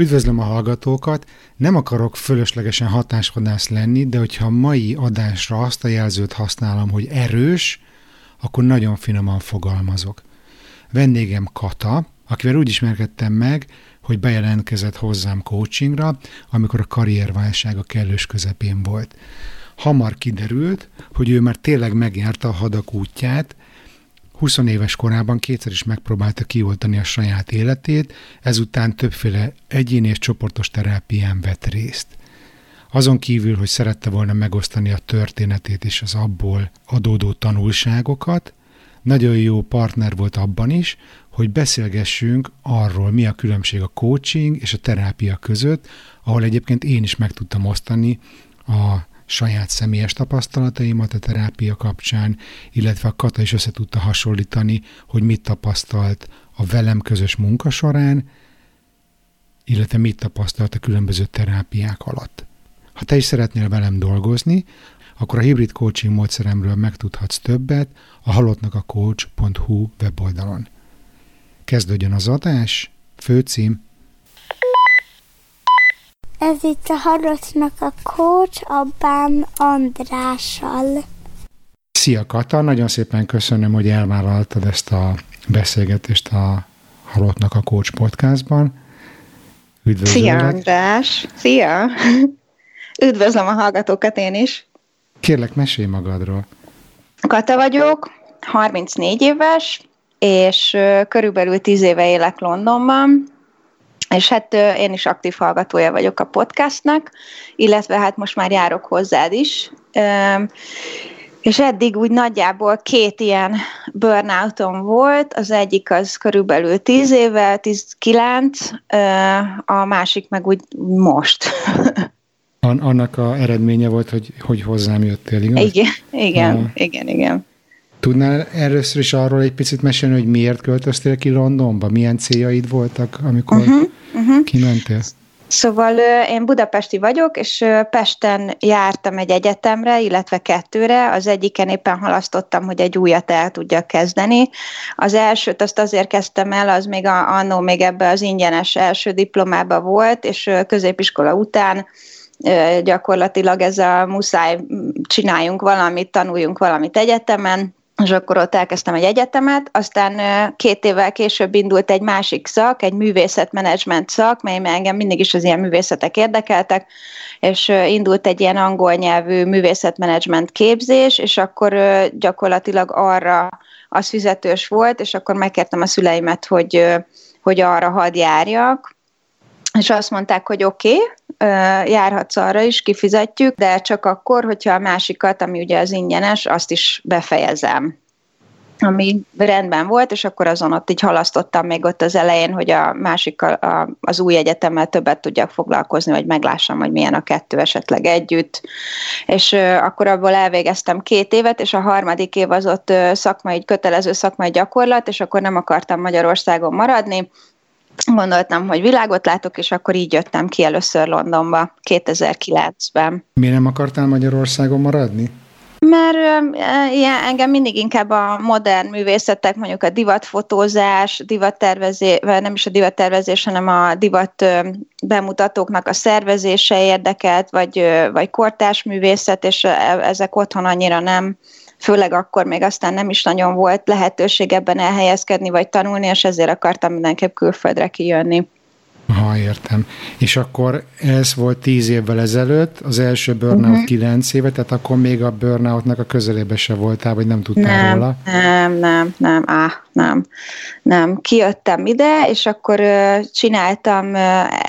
Üdvözlöm a hallgatókat! Nem akarok fölöslegesen hatásvadász lenni, de hogyha a mai adásra azt a jelzőt használom, hogy erős, akkor nagyon finoman fogalmazok. Vendégem Kata, akivel úgy ismerkedtem meg, hogy bejelentkezett hozzám coachingra, amikor a karrierválság a kellős közepén volt. Hamar kiderült, hogy ő már tényleg megjárta a hadak útját, 20 éves korában kétszer is megpróbálta kioltani a saját életét, ezután többféle egyéni és csoportos terápián vett részt. Azon kívül, hogy szerette volna megosztani a történetét és az abból adódó tanulságokat, nagyon jó partner volt abban is, hogy beszélgessünk arról, mi a különbség a coaching és a terápia között, ahol egyébként én is meg tudtam osztani a saját személyes tapasztalataimat a terápia kapcsán, illetve a Kata is össze tudta hasonlítani, hogy mit tapasztalt a velem közös munka során, illetve mit tapasztalt a különböző terápiák alatt. Ha te is szeretnél velem dolgozni, akkor a hibrid coaching módszeremről megtudhatsz többet a halottnak a coach.hu weboldalon. Kezdődjön az adás, főcím ez itt a Halottnak a coach, a Bán Andrással. Szia Kata, nagyon szépen köszönöm, hogy elvállaltad ezt a beszélgetést a Halottnak a Coach podcastban. Üdvözlöm. Szia András, szia! Üdvözlöm a hallgatókat én is. Kérlek, mesélj magadról. Kata vagyok, 34 éves, és körülbelül 10 éve élek Londonban, és hát én is aktív hallgatója vagyok a podcastnak, illetve hát most már járok hozzád is. És eddig úgy nagyjából két ilyen burnoutom volt, az egyik az körülbelül 10 éve, 19, a másik meg úgy most. Annak a eredménye volt, hogy, hogy hozzám jöttél, igaz? Igen, igen, a... igen, igen. Tudnál először is arról egy picit mesélni, hogy miért költöztél ki Londonba? Milyen céljaid voltak, amikor uh-huh, uh-huh. kimentél? Szóval én budapesti vagyok, és Pesten jártam egy egyetemre, illetve kettőre. Az egyiken éppen halasztottam, hogy egy újat el tudjak kezdeni. Az elsőt azt azért kezdtem el, az még annó még ebbe az ingyenes első diplomába volt, és középiskola után gyakorlatilag ez a muszáj csináljunk valamit, tanuljunk valamit egyetemen, és akkor ott elkezdtem egy egyetemet, aztán két évvel később indult egy másik szak, egy művészetmenedzsment szak, mely engem mindig is az ilyen művészetek érdekeltek, és indult egy ilyen angol nyelvű művészetmenedzsment képzés, és akkor gyakorlatilag arra az fizetős volt, és akkor megkértem a szüleimet, hogy, hogy arra hadd járjak, és azt mondták, hogy oké, okay, járhatsz arra is, kifizetjük, de csak akkor, hogyha a másikat, ami ugye az ingyenes, azt is befejezem ami rendben volt, és akkor azon ott így halasztottam még ott az elején, hogy a másik, a, az új egyetemmel többet tudjak foglalkozni, vagy meglássam, hogy milyen a kettő esetleg együtt. És uh, akkor abból elvégeztem két évet, és a harmadik év az ott uh, szakmai, kötelező szakmai gyakorlat, és akkor nem akartam Magyarországon maradni, gondoltam, hogy világot látok, és akkor így jöttem ki először Londonba 2009-ben. Miért nem akartál Magyarországon maradni? Mert ilyen, engem mindig inkább a modern művészetek, mondjuk a divatfotózás, divattervezés, nem is a divattervezés, hanem a divat bemutatóknak a szervezése érdekelt, vagy, vagy kortás művészet, és ezek otthon annyira nem főleg akkor még aztán nem is nagyon volt lehetőség ebben elhelyezkedni vagy tanulni, és ezért akartam mindenképp külföldre kijönni. Ha, értem. És akkor ez volt tíz évvel ezelőtt, az első burnout uh-huh. kilenc éve, tehát akkor még a burnoutnak a közelébe se voltál, vagy nem tudtál nem, róla? Nem, nem, nem, áh, nem, nem. Kijöttem ide, és akkor csináltam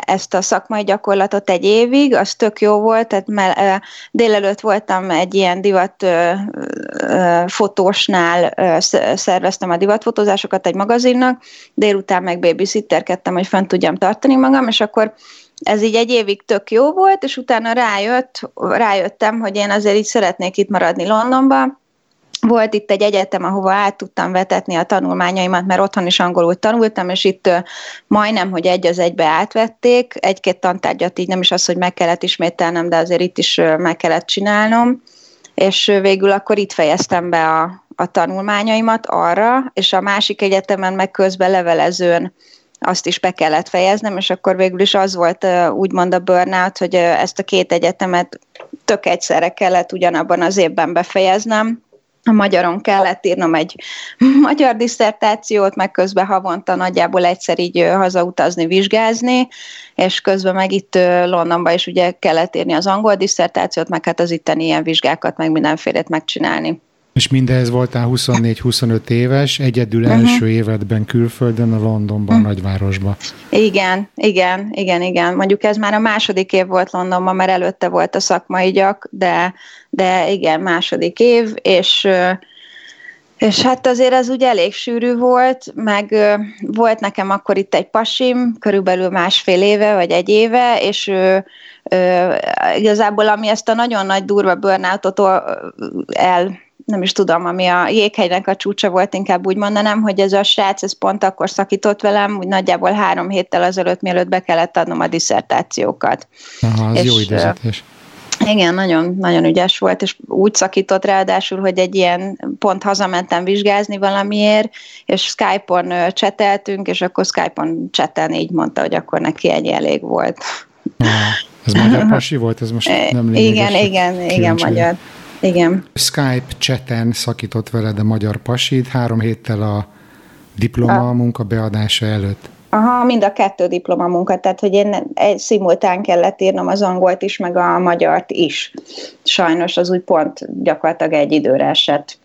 ezt a szakmai gyakorlatot egy évig, az tök jó volt, tehát mell- délelőtt voltam egy ilyen divat fotósnál, szerveztem a divatfotózásokat egy magazinnak, délután meg babysitterkedtem, hogy fent tudjam tartani magam, és akkor ez így egy évig tök jó volt, és utána rájött, rájöttem, hogy én azért így szeretnék itt maradni Londonba, volt itt egy egyetem, ahova át tudtam vetetni a tanulmányaimat, mert otthon is angolul tanultam, és itt majdnem, hogy egy az egybe átvették. Egy-két tantárgyat így nem is az, hogy meg kellett ismételnem, de azért itt is meg kellett csinálnom. És végül akkor itt fejeztem be a, a tanulmányaimat arra, és a másik egyetemen meg közben levelezőn azt is be kellett fejeznem, és akkor végül is az volt úgymond a burnout, hogy ezt a két egyetemet tök egyszerre kellett ugyanabban az évben befejeznem, magyaron kellett írnom egy magyar diszertációt, meg közben havonta nagyjából egyszer így hazautazni, vizsgázni, és közben meg itt Londonban is ugye kellett írni az angol diszertációt, meg hát az itteni ilyen vizsgákat, meg mindenfélét megcsinálni. És mindehhez voltál 24-25 éves, egyedül uh-huh. első évedben külföldön, a Londonban, uh-huh. nagyvárosban. Igen, igen, igen, igen. Mondjuk ez már a második év volt Londonban, mert előtte volt a szakmai gyak, de, de igen, második év, és és hát azért ez úgy elég sűrű volt, meg volt nekem akkor itt egy pasim, körülbelül másfél éve, vagy egy éve, és ő, ő, igazából ami ezt a nagyon nagy durva burnoutot el nem is tudom, ami a jéghegynek a csúcsa volt, inkább úgy mondanám, hogy ez a srác, ez pont akkor szakított velem, úgy nagyjából három héttel azelőtt, mielőtt be kellett adnom a diszertációkat. Aha, az és, jó időzetés. Igen, nagyon, nagyon ügyes volt, és úgy szakított ráadásul, hogy egy ilyen pont hazamentem vizsgázni valamiért, és Skype-on cseteltünk, és akkor Skype-on csetelni így mondta, hogy akkor neki egy elég volt. Ah, ez magyar pasi volt? Ez most nem lényeges. Igen, igen, igen, magyar. Igen. Skype chaten szakított veled a magyar pasid három héttel a diploma a... munka beadása előtt. Aha, mind a kettő diploma munka, tehát hogy én egy szimultán kellett írnom az angolt is, meg a magyart is. Sajnos az úgy pont gyakorlatilag egy időre esett.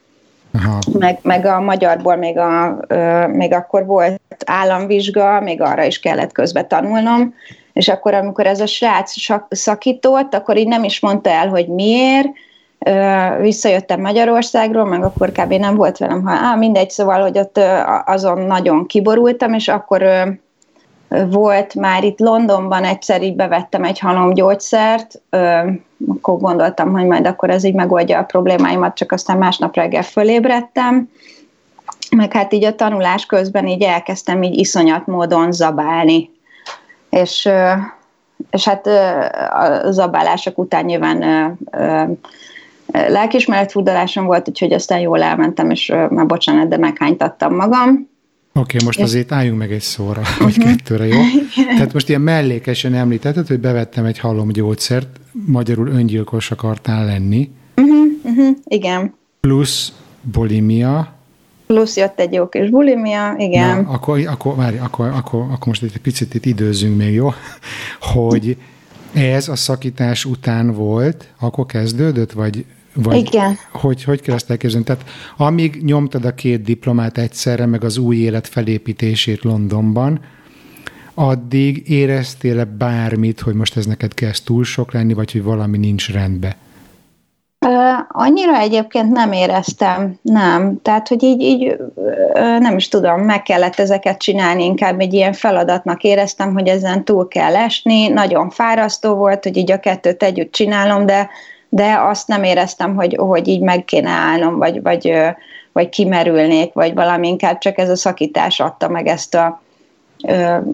Aha. Meg, meg a magyarból még, a, ö, még akkor volt államvizsga, még arra is kellett közbe tanulnom, és akkor amikor ez a srác szakított, akkor így nem is mondta el, hogy miért, visszajöttem Magyarországról, meg akkor kb. nem volt velem, ha á, mindegy, szóval, hogy ott azon nagyon kiborultam, és akkor volt már itt Londonban egyszer így bevettem egy halomgyógyszert, akkor gondoltam, hogy majd akkor ez így megoldja a problémáimat, csak aztán másnap reggel fölébredtem, meg hát így a tanulás közben így elkezdtem így iszonyat módon zabálni. És, és hát a zabálások után nyilván lelkismeret furdalásom volt, úgyhogy aztán jól elmentem, és már bocsánat, de meghánytattam magam. Oké, okay, most azért álljunk meg egy szóra, vagy uh-huh. kettőre, jó? Tehát most ilyen mellékesen említetted, hogy bevettem egy halomgyógyszert, magyarul öngyilkos akartál lenni. Uh-huh, uh-huh, igen. Plusz bulimia. Plusz jött egy jó kis bulimia, igen. Na, akkor, akkor, várj, akkor, akkor, akkor most egy picit itt időzünk még, jó? Hogy ez a szakítás után volt, akkor kezdődött, vagy vagy Igen. Hogy, hogy kell ezt elképzelni? Tehát amíg nyomtad a két diplomát egyszerre, meg az új élet felépítését Londonban, addig éreztél-e bármit, hogy most ez neked kezd túl sok lenni, vagy hogy valami nincs rendben? Annyira egyébként nem éreztem, nem. Tehát, hogy így, így nem is tudom, meg kellett ezeket csinálni, inkább egy ilyen feladatnak éreztem, hogy ezen túl kell esni, nagyon fárasztó volt, hogy így a kettőt együtt csinálom, de de azt nem éreztem, hogy, hogy így meg kéne állnom, vagy, vagy, vagy kimerülnék, vagy valami inkább csak ez a szakítás adta meg ezt a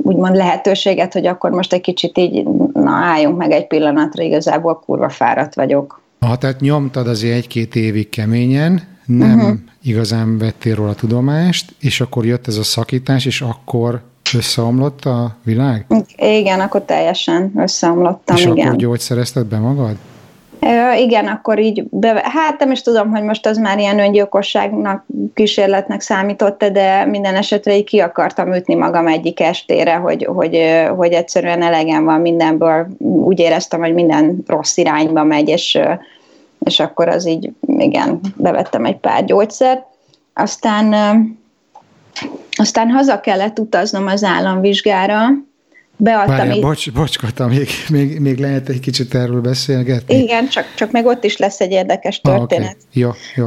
úgymond lehetőséget, hogy akkor most egy kicsit így, na álljunk meg egy pillanatra, igazából kurva fáradt vagyok. Ha tehát nyomtad azért egy-két évig keményen, nem uh-huh. igazán vettél róla tudomást, és akkor jött ez a szakítás, és akkor összeomlott a világ? Igen, akkor teljesen összeomlottam, és igen. És akkor gyógyszerezted be magad? Igen, akkor így, be, hát nem is tudom, hogy most az már ilyen öngyilkosságnak, kísérletnek számított de minden esetre így ki akartam ütni magam egyik estére, hogy, hogy, hogy egyszerűen elegem van mindenből, úgy éreztem, hogy minden rossz irányba megy, és, és akkor az így, igen, bevettem egy pár gyógyszert. Aztán, aztán haza kellett utaznom az államvizsgára, beadtam. Várjál, így... bocs, bocs Kata, még, még, még lehet egy kicsit erről beszélgetni? Igen, csak, csak meg ott is lesz egy érdekes történet. Ah, okay. Jó, jó.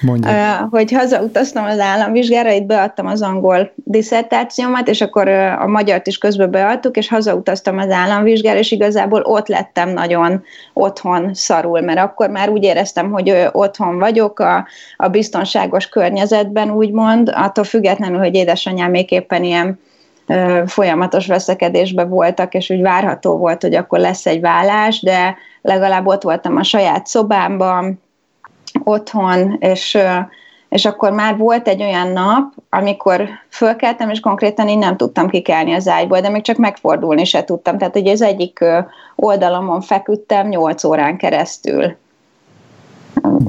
Mondja. hogy hazautaztam az államvizsgára, itt beadtam az angol diszertációmat, és akkor a magyart is közben beadtuk, és hazautaztam az államvizsgára, és igazából ott lettem nagyon otthon szarul, mert akkor már úgy éreztem, hogy otthon vagyok a, a biztonságos környezetben, úgymond, attól függetlenül, hogy édesanyám még éppen ilyen folyamatos veszekedésbe voltak, és úgy várható volt, hogy akkor lesz egy vállás, de legalább ott voltam a saját szobámban, otthon, és, és akkor már volt egy olyan nap, amikor fölkeltem, és konkrétan én nem tudtam kikelni az ágyból, de még csak megfordulni se tudtam. Tehát ugye az egyik oldalamon feküdtem 8 órán keresztül.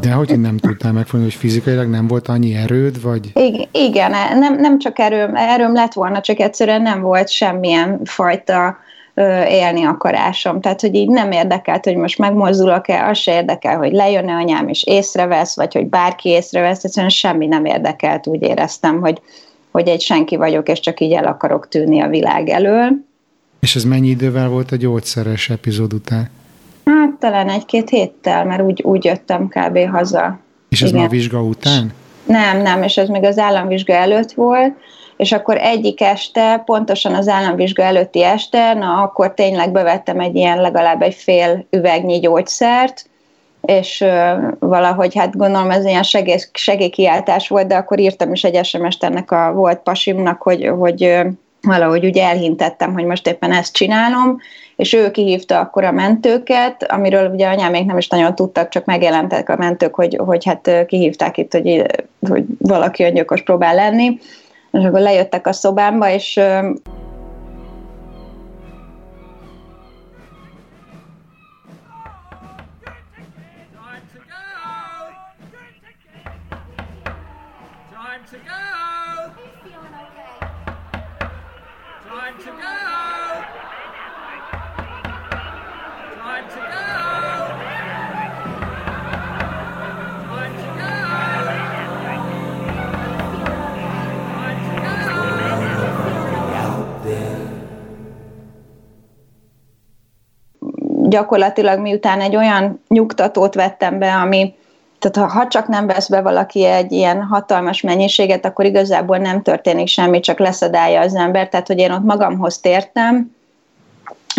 De hogy nem tudtál megfogni, hogy fizikailag nem volt annyi erőd, vagy? Igen, nem, nem csak erőm, erőm lett volna, csak egyszerűen nem volt semmilyen fajta élni akarásom. Tehát, hogy így nem érdekelt, hogy most megmozdulok-e, az se érdekel, hogy lejön-e anyám és észrevesz, vagy hogy bárki észrevesz, egyszerűen semmi nem érdekelt, úgy éreztem, hogy, hogy egy senki vagyok, és csak így el akarok tűnni a világ elől. És ez mennyi idővel volt a gyógyszeres epizód után? Hát talán egy-két héttel, mert úgy, úgy jöttem kb. haza. És ez Igen. ma a vizsga után? Nem, nem, és ez még az államvizsga előtt volt, és akkor egyik este, pontosan az államvizsga előtti este, na akkor tényleg bevettem egy ilyen legalább egy fél üvegnyi gyógyszert, és uh, valahogy hát gondolom ez ilyen segély, segélykiáltás volt, de akkor írtam is egy SMS-t ennek a volt pasimnak, hogy, hogy uh, valahogy úgy elhintettem, hogy most éppen ezt csinálom, és ő kihívta akkor a mentőket, amiről ugye anyám még nem is nagyon tudtak, csak megjelentek a mentők, hogy, hogy hát kihívták itt, hogy, hogy valaki öngyilkos próbál lenni, és akkor lejöttek a szobámba, és gyakorlatilag miután egy olyan nyugtatót vettem be, ami tehát ha, ha csak nem vesz be valaki egy ilyen hatalmas mennyiséget, akkor igazából nem történik semmi, csak leszadálja az ember. Tehát, hogy én ott magamhoz tértem,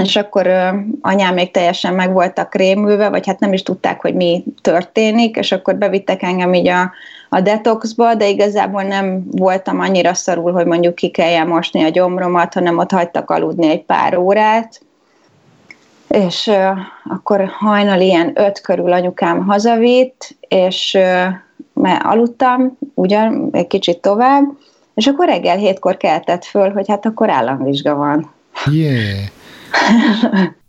és akkor ö, anyám még teljesen meg voltak rémülve, vagy hát nem is tudták, hogy mi történik, és akkor bevittek engem így a, a detoxba, de igazából nem voltam annyira szarul, hogy mondjuk ki kelljen mosni a gyomromat, hanem ott hagytak aludni egy pár órát, és akkor hajnal ilyen öt körül anyukám hazavitt, és mert aludtam ugyan egy kicsit tovább, és akkor reggel hétkor keltett föl, hogy hát akkor államvizsga van. Yeah.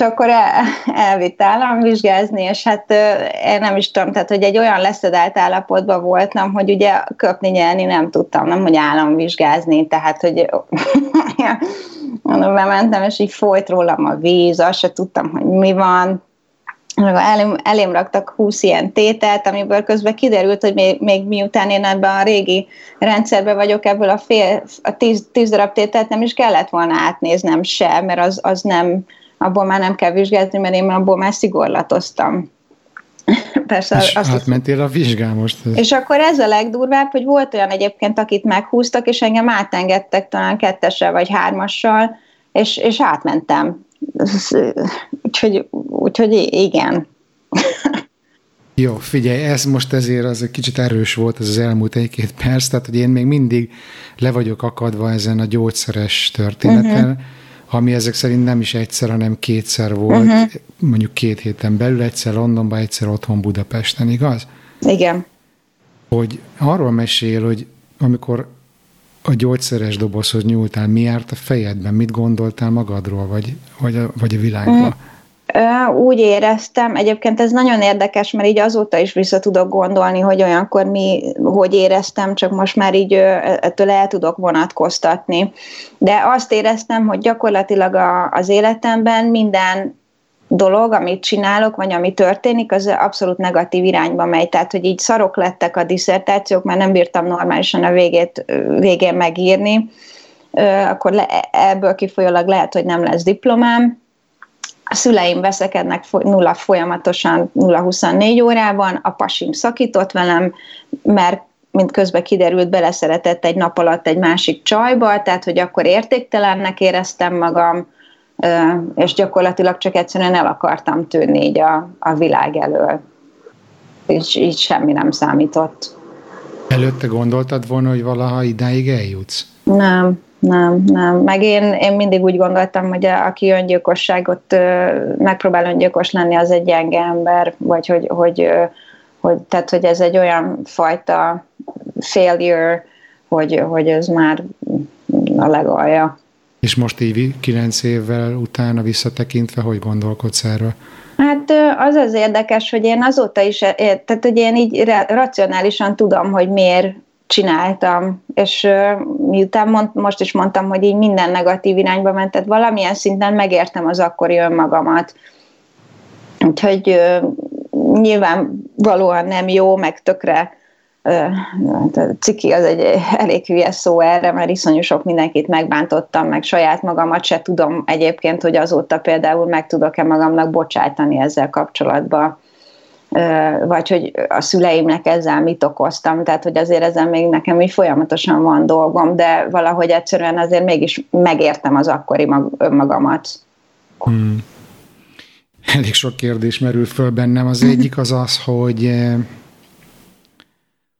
És akkor el, elvitt államvizsgázni, és hát én nem is tudom, tehát hogy egy olyan leszedált állapotban voltam, hogy ugye köpni, nyelni nem tudtam, nem hogy államvizsgázni, tehát hogy mondom, bementem, és így folyt rólam a víz, azt se tudtam, hogy mi van, elém, elém raktak 20 ilyen tételt, amiből közben kiderült, hogy még, még miután én ebben a régi rendszerben vagyok, ebből a fél, a tíz, tíz darab tételt nem is kellett volna átnéznem se, mert az, az nem, abból már nem kell vizsgázni, mert én abból már szigorlatoztam. Persze, és azt átmentél a vizsgál most. És akkor ez a legdurvább, hogy volt olyan egyébként, akit meghúztak, és engem átengedtek talán kettessel vagy hármassal, és, és átmentem. Úgyhogy, úgyhogy igen. Jó, figyelj, ez most ezért az egy kicsit erős volt ez az elmúlt egy-két perc, tehát hogy én még mindig le vagyok akadva ezen a gyógyszeres történeten, uh-huh ami ezek szerint nem is egyszer, hanem kétszer volt, uh-huh. mondjuk két héten belül, egyszer Londonban, egyszer otthon Budapesten, igaz? Igen. Hogy arról mesél, hogy amikor a gyógyszeres dobozhoz nyúltál, mi járt a fejedben, mit gondoltál magadról, vagy, vagy, a, vagy a világról? Uh-huh. Úgy éreztem, egyébként ez nagyon érdekes, mert így azóta is vissza tudok gondolni, hogy olyankor mi, hogy éreztem, csak most már így ettől el tudok vonatkoztatni. De azt éreztem, hogy gyakorlatilag a, az életemben minden dolog, amit csinálok, vagy ami történik, az abszolút negatív irányba megy. Tehát, hogy így szarok lettek a diszertációk, mert nem bírtam normálisan a végét, végén megírni, akkor le, ebből kifolyólag lehet, hogy nem lesz diplomám, a szüleim veszekednek nulla folyamatosan 0-24 órában, a pasim szakított velem, mert mint közben kiderült, beleszeretett egy nap alatt egy másik csajba, tehát hogy akkor értéktelennek éreztem magam, és gyakorlatilag csak egyszerűen el akartam tűnni így a, a világ elől. És így semmi nem számított. Előtte gondoltad volna, hogy valaha idáig eljutsz? Nem, nem, nem. Meg én, én mindig úgy gondoltam, hogy a, aki öngyilkosságot megpróbál öngyilkos lenni, az egy gyenge ember, vagy hogy, hogy, hogy, tehát, hogy ez egy olyan fajta failure, hogy, hogy ez már a legalja. És most így kilenc évvel utána visszatekintve, hogy gondolkodsz erről? Hát az az érdekes, hogy én azóta is, tehát hogy én így racionálisan tudom, hogy miért csináltam, és miután mond, most is mondtam, hogy így minden negatív irányba ment, tehát valamilyen szinten megértem az akkori önmagamat. Úgyhogy nyilván valóan nem jó, meg tökre ciki az egy elég hülye szó erre, mert iszonyú sok mindenkit megbántottam, meg saját magamat se tudom egyébként, hogy azóta például meg tudok-e magamnak bocsájtani ezzel kapcsolatban vagy hogy a szüleimnek ezzel mit okoztam, tehát hogy azért ezen még nekem így folyamatosan van dolgom, de valahogy egyszerűen azért mégis megértem az akkori mag- önmagamat. Hmm. Elég sok kérdés merül föl bennem. Az egyik az az, hogy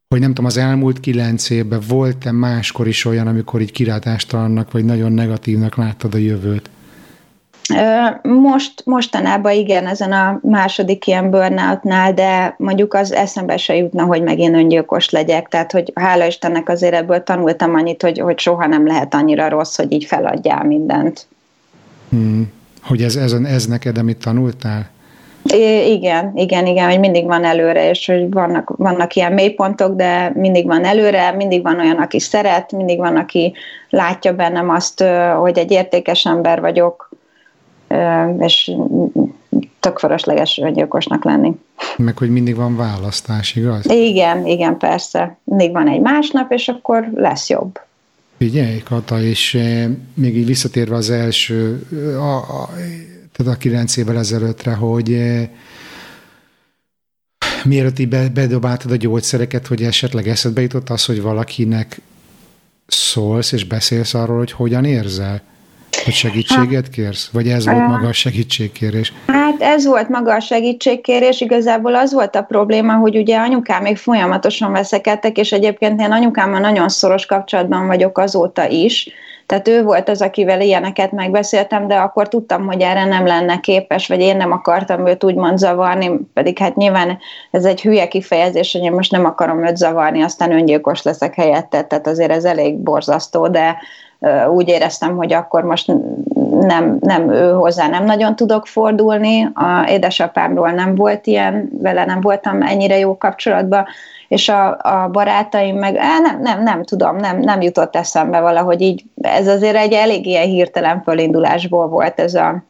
hogy nem tudom, az elmúlt kilenc évben volt-e máskor is olyan, amikor így kilátástalannak, vagy nagyon negatívnak láttad a jövőt? Most, mostanában igen, ezen a második ilyen burnoutnál, de mondjuk az eszembe se jutna, hogy megint öngyilkos legyek, tehát hogy hála Istennek azért ebből tanultam annyit, hogy, hogy soha nem lehet annyira rossz, hogy így feladjál mindent. Hmm. Hogy ez, ez, ez neked, amit tanultál? I- igen, igen, igen, hogy mindig van előre, és hogy vannak, vannak ilyen mélypontok, de mindig van előre, mindig van olyan, aki szeret, mindig van, aki látja bennem azt, hogy egy értékes ember vagyok, és tök fölösleges öngyilkosnak lenni. Meg, hogy mindig van választás, igaz? Igen, igen, persze. Mindig van egy másnap, és akkor lesz jobb. Figyelj, Kata, és még így visszatérve az első, a, a, tehát a kilenc évvel ezelőttre, hogy mielőtt így bedobáltad a gyógyszereket, hogy esetleg eszedbe jutott az, hogy valakinek szólsz és beszélsz arról, hogy hogyan érzel? Hogy segítséget kérsz? Vagy ez volt maga a segítségkérés? Hát ez volt maga a segítségkérés, igazából az volt a probléma, hogy ugye anyukám még folyamatosan veszekedtek, és egyébként én anyukámmal nagyon szoros kapcsolatban vagyok azóta is, tehát ő volt az, akivel ilyeneket megbeszéltem, de akkor tudtam, hogy erre nem lenne képes, vagy én nem akartam őt úgymond zavarni, pedig hát nyilván ez egy hülye kifejezés, hogy én most nem akarom őt zavarni, aztán öngyilkos leszek helyette, tehát azért ez elég borzasztó, de úgy éreztem, hogy akkor most nem, nem ő hozzá nem nagyon tudok fordulni. A édesapámról nem volt ilyen, vele nem voltam ennyire jó kapcsolatban, és a, a barátaim meg eh, nem, nem, nem tudom, nem, nem jutott eszembe valahogy így. Ez azért egy elég ilyen hirtelen fölindulásból volt ez a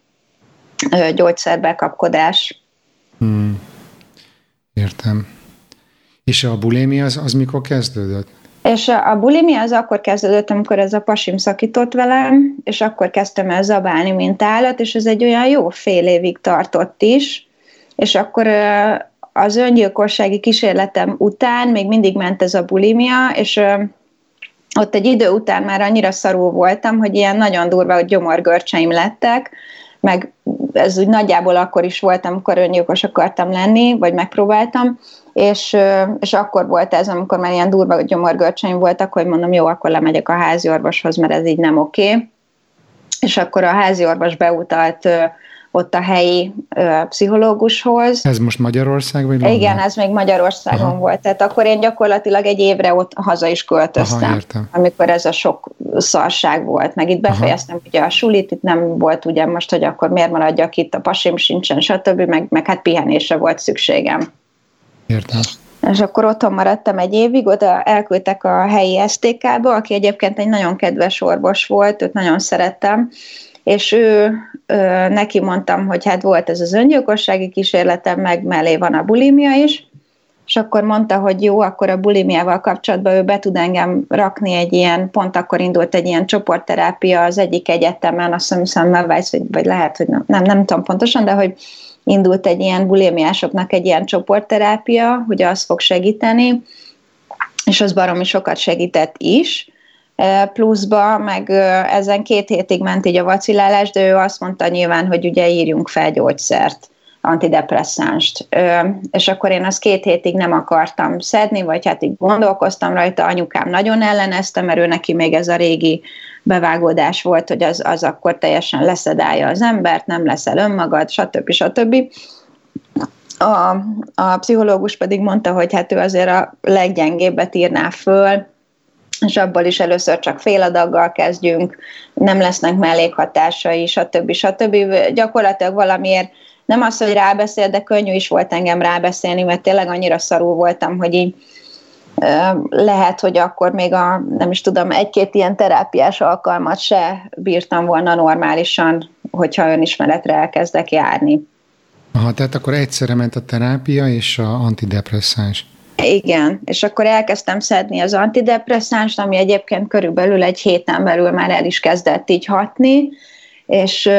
gyógyszerbekapkodás. Hmm. Értem. És a bulémia az, az mikor kezdődött? És a, bulimia az akkor kezdődött, amikor ez a pasim szakított velem, és akkor kezdtem el zabálni, mint állat, és ez egy olyan jó fél évig tartott is, és akkor az öngyilkossági kísérletem után még mindig ment ez a bulimia, és ott egy idő után már annyira szarú voltam, hogy ilyen nagyon durva hogy gyomorgörcseim lettek, meg ez úgy nagyjából akkor is voltam, amikor öngyilkos akartam lenni, vagy megpróbáltam, és, és akkor volt ez, amikor már ilyen durva gyomorgörcseim voltak, hogy mondom, jó, akkor lemegyek a házi orvoshoz, mert ez így nem oké. és akkor a házi orvos beutalt ott a helyi ö, pszichológushoz. Ez most Magyarország? Vagy London? Igen, ez még Magyarországon Aha. volt. Tehát akkor én gyakorlatilag egy évre ott haza is költöztem, Aha, amikor ez a sok szarság volt. Meg itt befejeztem Aha. ugye a sulit, itt nem volt ugye most, hogy akkor miért maradjak itt, a pasim sincsen, stb. Meg, meg hát pihenésre volt szükségem. Értem. És akkor otthon maradtam egy évig, oda elküldtek a helyi STK-ba, aki egyébként egy nagyon kedves orvos volt, őt nagyon szerettem, és ő, neki mondtam, hogy hát volt ez az öngyilkossági kísérletem, meg mellé van a bulimia is, és akkor mondta, hogy jó, akkor a bulimiával kapcsolatban ő be tud engem rakni egy ilyen, pont akkor indult egy ilyen csoportterápia az egyik egyetemen, azt hiszem Semmelweis, vagy, vagy lehet, hogy nem, nem, nem tudom pontosan, de hogy indult egy ilyen bulimiásoknak egy ilyen csoportterápia, hogy az fog segíteni, és az baromi sokat segített is, pluszba, meg ezen két hétig ment így a vacilálás, de ő azt mondta nyilván, hogy ugye írjunk fel gyógyszert, antidepresszánst. És akkor én azt két hétig nem akartam szedni, vagy hát így gondolkoztam rajta, anyukám nagyon ellenezte, mert ő neki még ez a régi bevágódás volt, hogy az, az akkor teljesen leszedálja az embert, nem leszel önmagad, stb. stb. A, a pszichológus pedig mondta, hogy hát ő azért a leggyengébbet írná föl, és abból is először csak féladaggal kezdjünk, nem lesznek mellékhatásai, stb. stb. Gyakorlatilag valamiért nem az, hogy rábeszél, de könnyű is volt engem rábeszélni, mert tényleg annyira szarul voltam, hogy így lehet, hogy akkor még a, nem is tudom, egy-két ilyen terápiás alkalmat se bírtam volna normálisan, hogyha önismeretre elkezdek járni. Aha, tehát akkor egyszerre ment a terápia és a antidepresszáns. Igen, és akkor elkezdtem szedni az antidepresszánst, ami egyébként körülbelül egy héten belül már el is kezdett így hatni, és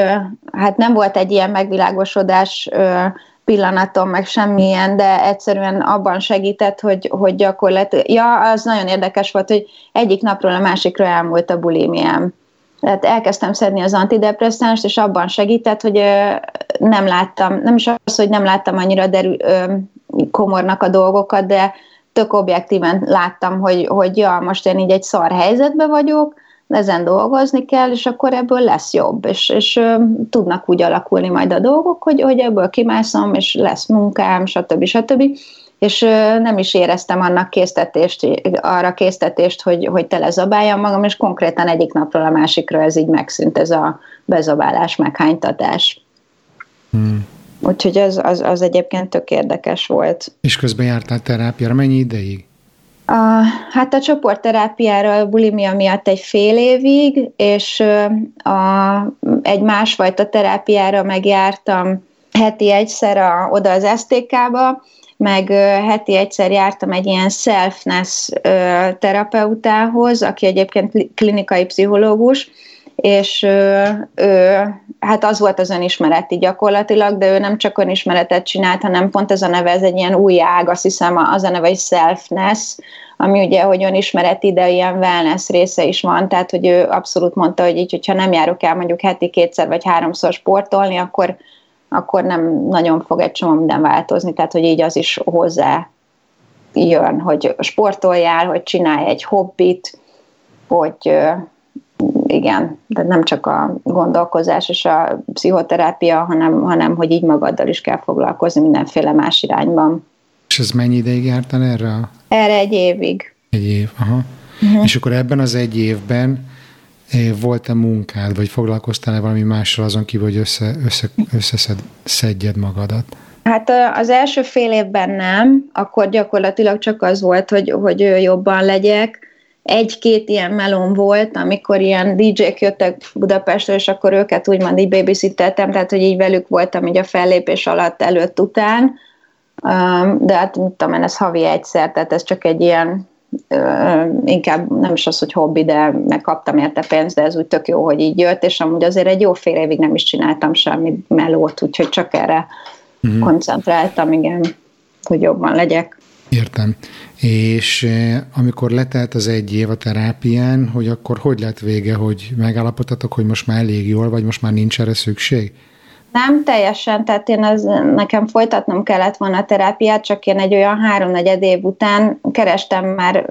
hát nem volt egy ilyen megvilágosodás pillanatom, meg semmilyen, de egyszerűen abban segített, hogy, hogy gyakorlatilag, ja, az nagyon érdekes volt, hogy egyik napról a másikra elmúlt a bulimiám. Tehát elkezdtem szedni az antidepresszánst, és abban segített, hogy nem láttam, nem is az, hogy nem láttam annyira derű, komornak a dolgokat, de tök objektíven láttam, hogy, hogy ja, most én így egy szar helyzetben vagyok, ezen dolgozni kell, és akkor ebből lesz jobb, és, és tudnak úgy alakulni majd a dolgok, hogy, hogy ebből kimászom, és lesz munkám, stb. stb. És nem is éreztem annak késztetést, arra késztetést, hogy, hogy telezabáljam magam, és konkrétan egyik napról a másikra ez így megszűnt, ez a bezabálás, meghánytatás. Hmm. Úgyhogy az, az, az egyébként tök érdekes volt. És közben jártál terápiára, mennyi ideig? A, hát a csoportterápiára a bulimia miatt egy fél évig, és a, egy másfajta terápiára megjártam heti egyszer a, oda az STK-ba, meg heti egyszer jártam egy ilyen selfness terapeutához, aki egyébként klinikai pszichológus, és ő, ő, hát az volt az önismereti gyakorlatilag, de ő nem csak önismeretet csinált, hanem pont ez a neve, ez egy ilyen új ág, azt hiszem az a neve, hogy selfness, ami ugye, hogy önismereti, de ilyen wellness része is van, tehát hogy ő abszolút mondta, hogy így, hogyha nem járok el mondjuk heti kétszer vagy háromszor sportolni, akkor, akkor nem nagyon fog egy csomó minden változni, tehát hogy így az is hozzá jön, hogy sportoljál, hogy csinálj egy hobbit, hogy igen, de nem csak a gondolkozás és a pszichoterápia, hanem, hanem hogy így magaddal is kell foglalkozni mindenféle más irányban. És ez mennyi ideig jártál erre? Erre egy évig. Egy év, aha. Uh-huh. És akkor ebben az egy évben eh, volt-e munkád, vagy foglalkoztál-e valami mással azon kívül, hogy össze, össze, összeszedjed magadat? Hát az első fél évben nem, akkor gyakorlatilag csak az volt, hogy, hogy jobban legyek, egy-két ilyen melon volt, amikor ilyen DJ-k jöttek Budapestre, és akkor őket úgymond így babysitteltem, tehát hogy így velük voltam így a fellépés alatt, előtt, után, de hát mit tudom én, ez havi egyszer, tehát ez csak egy ilyen inkább nem is az, hogy hobbi, de megkaptam érte pénzt, de ez úgy tök jó, hogy így jött, és amúgy azért egy jó fél évig nem is csináltam semmi melót, úgyhogy csak erre uh-huh. koncentráltam, igen, hogy jobban legyek. Értem. És eh, amikor letelt az egy év a terápián, hogy akkor hogy lett vége, hogy megállapodtatok, hogy most már elég jól, vagy most már nincs erre szükség? Nem teljesen, tehát én az, nekem folytatnom kellett volna a terápiát, csak én egy olyan háromnegyed év után kerestem már,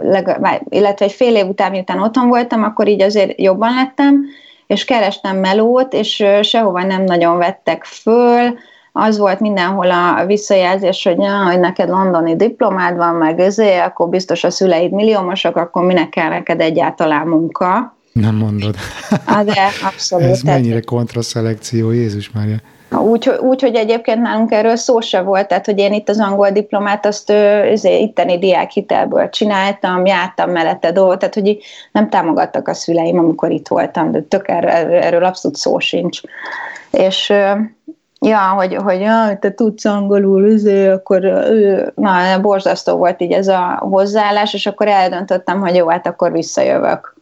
illetve egy fél év után, miután otthon voltam, akkor így azért jobban lettem, és kerestem melót, és sehova nem nagyon vettek föl, az volt mindenhol a visszajelzés, hogy, ja, hogy neked londoni diplomád van, meg ezé, akkor biztos a szüleid milliómosok, akkor minek kell neked egyáltalán munka. Nem mondod. Ah, de abszolút. Ez mennyire kontraszelekció, Jézus Mária. Úgy, úgy, hogy egyébként nálunk erről szó se volt, tehát hogy én itt az angol diplomát azt azért itteni diákhitelből csináltam, jártam mellette dolgot, tehát hogy nem támogattak a szüleim, amikor itt voltam, de tök erről, erről abszolút szó sincs. És ja, hogy, hogy ja, te tudsz angolul, azért, akkor ő, na, borzasztó volt így ez a hozzáállás, és akkor eldöntöttem, hogy jó, hát akkor visszajövök.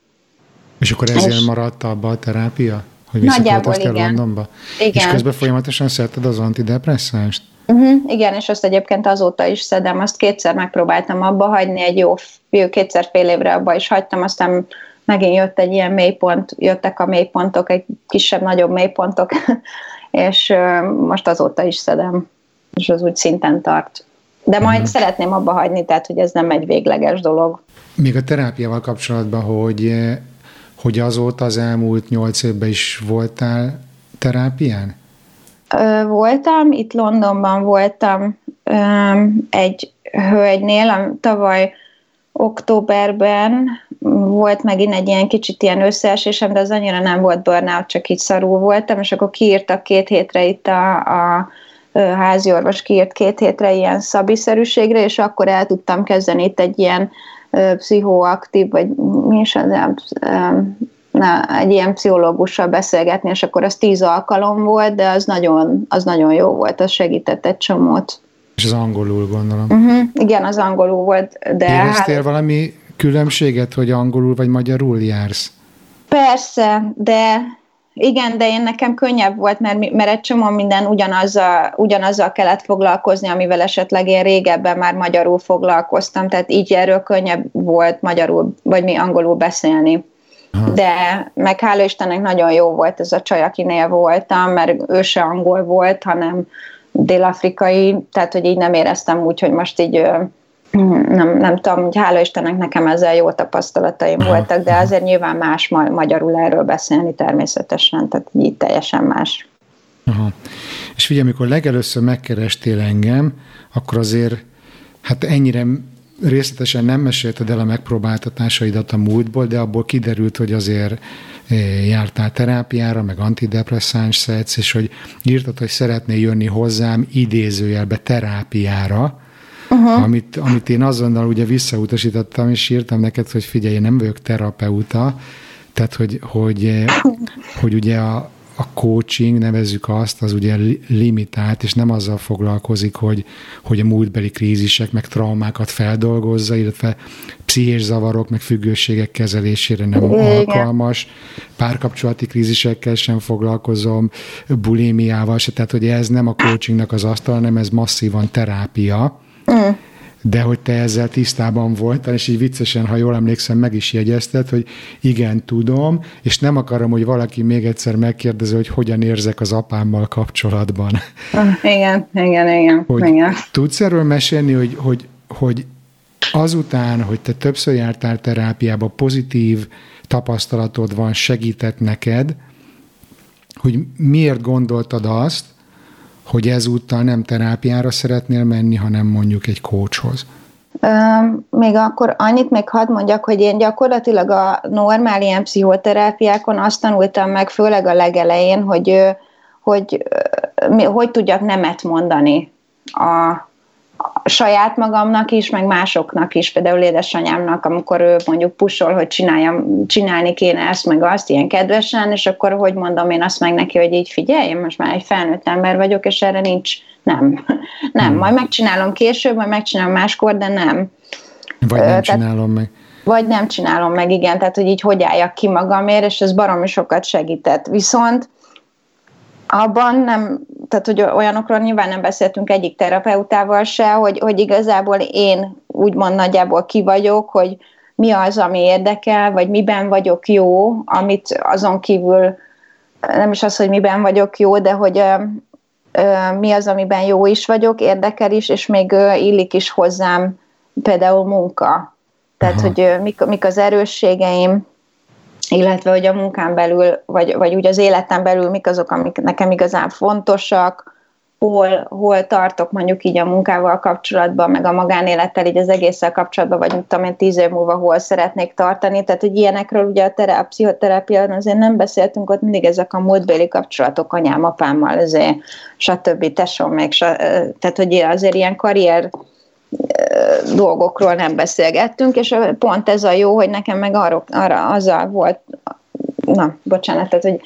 És akkor ezért és... maradt abba a terápia? Hogy igen. Londonba? Igen. És közben folyamatosan szedted az antidepresszást? Uh-huh, igen, és azt egyébként azóta is szedem, azt kétszer megpróbáltam abba hagyni, egy jó, jó kétszer fél évre abba is hagytam, aztán megint jött egy ilyen mélypont, jöttek a mélypontok, egy kisebb-nagyobb mélypontok, és most azóta is szedem, és az úgy szinten tart. De majd uh-huh. szeretném abba hagyni, tehát hogy ez nem egy végleges dolog. Még a terápiával kapcsolatban, hogy hogy azóta az elmúlt nyolc évben is voltál terápián? Voltam, itt Londonban voltam egy hölgynél, tavaly októberben volt megint egy ilyen kicsit ilyen összeesésem, de az annyira nem volt burnout, csak így szarul voltam, és akkor kiírtak két hétre itt a, a háziorvos kiírt két hétre ilyen szabiszerűségre, és akkor el tudtam kezdeni itt egy ilyen pszichoaktív, vagy mi is az, na, egy ilyen pszichológussal beszélgetni, és akkor az tíz alkalom volt, de az nagyon, az nagyon jó volt, az segített egy csomót. És az angolul gondolom. Uh-huh, igen, az angolul volt, de... Éreztél hát... valami különbséget, hogy angolul vagy magyarul jársz? Persze, de igen, de én nekem könnyebb volt, mert, mert egy csomó minden ugyanazzal, ugyanazzal kellett foglalkozni, amivel esetleg én régebben már magyarul foglalkoztam, tehát így erről könnyebb volt magyarul, vagy mi angolul beszélni. Aha. De meg hála Istennek nagyon jó volt ez a csaj, akinél voltam, mert ő se angol volt, hanem dél-afrikai, tehát hogy így nem éreztem úgy, hogy most így nem, nem tudom, hogy hála Istennek nekem ezzel jó tapasztalataim Aha. voltak, de azért nyilván más ma- magyarul erről beszélni természetesen, tehát így teljesen más. Aha. És figyelj, amikor legelőször megkerestél engem, akkor azért hát ennyire részletesen nem mesélted el a megpróbáltatásaidat a múltból, de abból kiderült, hogy azért eh, jártál terápiára, meg antidepresszáns szedsz, és hogy írtad, hogy szeretnél jönni hozzám idézőjelbe terápiára, uh-huh. amit, amit én azonnal ugye visszautasítottam, és írtam neked, hogy figyelj, én nem vagyok terapeuta, tehát hogy, hogy, eh, hogy ugye a, a coaching, nevezzük azt, az ugye limitált, és nem azzal foglalkozik, hogy, hogy a múltbeli krízisek, meg traumákat feldolgozza, illetve pszichés zavarok, meg függőségek kezelésére nem Igen. alkalmas, párkapcsolati krízisekkel sem foglalkozom, bulimiával se, tehát hogy ez nem a coachingnak az asztal, hanem ez masszívan terápia, Mm. De hogy te ezzel tisztában voltál, és így viccesen, ha jól emlékszem, meg is jegyezted, hogy igen, tudom, és nem akarom, hogy valaki még egyszer megkérdezi, hogy hogyan érzek az apámmal kapcsolatban. Ah, igen, igen, igen. Hogy igen. Tudsz erről mesélni, hogy, hogy, hogy azután, hogy te többször jártál terápiába, pozitív tapasztalatod van, segített neked, hogy miért gondoltad azt, hogy ezúttal nem terápiára szeretnél menni, hanem mondjuk egy coachhoz? Még akkor annyit még hadd mondjak, hogy én gyakorlatilag a normál ilyen pszichoterápiákon azt tanultam meg, főleg a legelején, hogy hogy, hogy, hogy tudjak nemet mondani a, saját magamnak is, meg másoknak is, például édesanyámnak, amikor ő mondjuk pusol, hogy csináljam, csinálni kéne ezt, meg azt, ilyen kedvesen, és akkor hogy mondom én azt meg neki, hogy így figyelj, én most már egy felnőtt ember vagyok, és erre nincs, nem, nem, hmm. majd megcsinálom később, majd megcsinálom máskor, de nem. Vagy nem csinálom meg. Vagy nem csinálom meg, igen, tehát hogy így hogy álljak ki magamért, és ez baromi sokat segített. Viszont abban nem, tehát hogy olyanokról nyilván nem beszéltünk egyik terapeutával se, hogy, hogy igazából én úgymond nagyjából ki vagyok, hogy mi az, ami érdekel, vagy miben vagyok jó, amit azon kívül nem is az, hogy miben vagyok jó, de hogy ö, ö, mi az, amiben jó is vagyok, érdekel is, és még ö, illik is hozzám például munka. Tehát, Aha. hogy ö, mik, mik az erősségeim, illetve hogy a munkán belül, vagy, vagy úgy az életen belül mik azok, amik nekem igazán fontosak, hol, hol tartok mondjuk így a munkával kapcsolatban, meg a magánélettel, így az egésszel kapcsolatban, vagy tudom én tíz év múlva hol szeretnék tartani. Tehát, hogy ilyenekről ugye a, terá, a pszichoterápián azért nem beszéltünk, ott mindig ezek a múltbéli kapcsolatok anyám, apámmal, azért, stb. tesom, meg, tehát, hogy azért ilyen karrier dolgokról nem beszélgettünk, és pont ez a jó, hogy nekem meg arra, arra azzal volt, na, bocsánat, tehát, hogy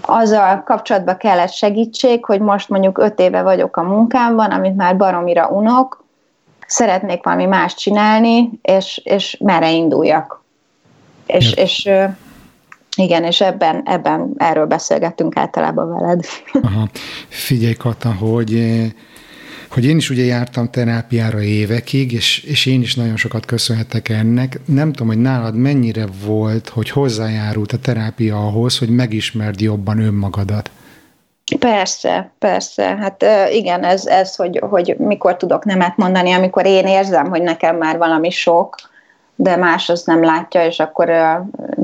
azzal kapcsolatban kellett segítség, hogy most mondjuk öt éve vagyok a munkámban, amit már baromira unok, szeretnék valami más csinálni, és, és merre induljak. És, és igen, és ebben, ebben erről beszélgettünk általában veled. Aha. Figyelj, Kata, hogy hogy én is ugye jártam terápiára évekig, és, és én is nagyon sokat köszönhetek ennek. Nem tudom, hogy nálad mennyire volt, hogy hozzájárult a terápia ahhoz, hogy megismerd jobban önmagadat. Persze, persze. Hát igen, ez, ez hogy, hogy mikor tudok nemet mondani, amikor én érzem, hogy nekem már valami sok, de más az nem látja, és akkor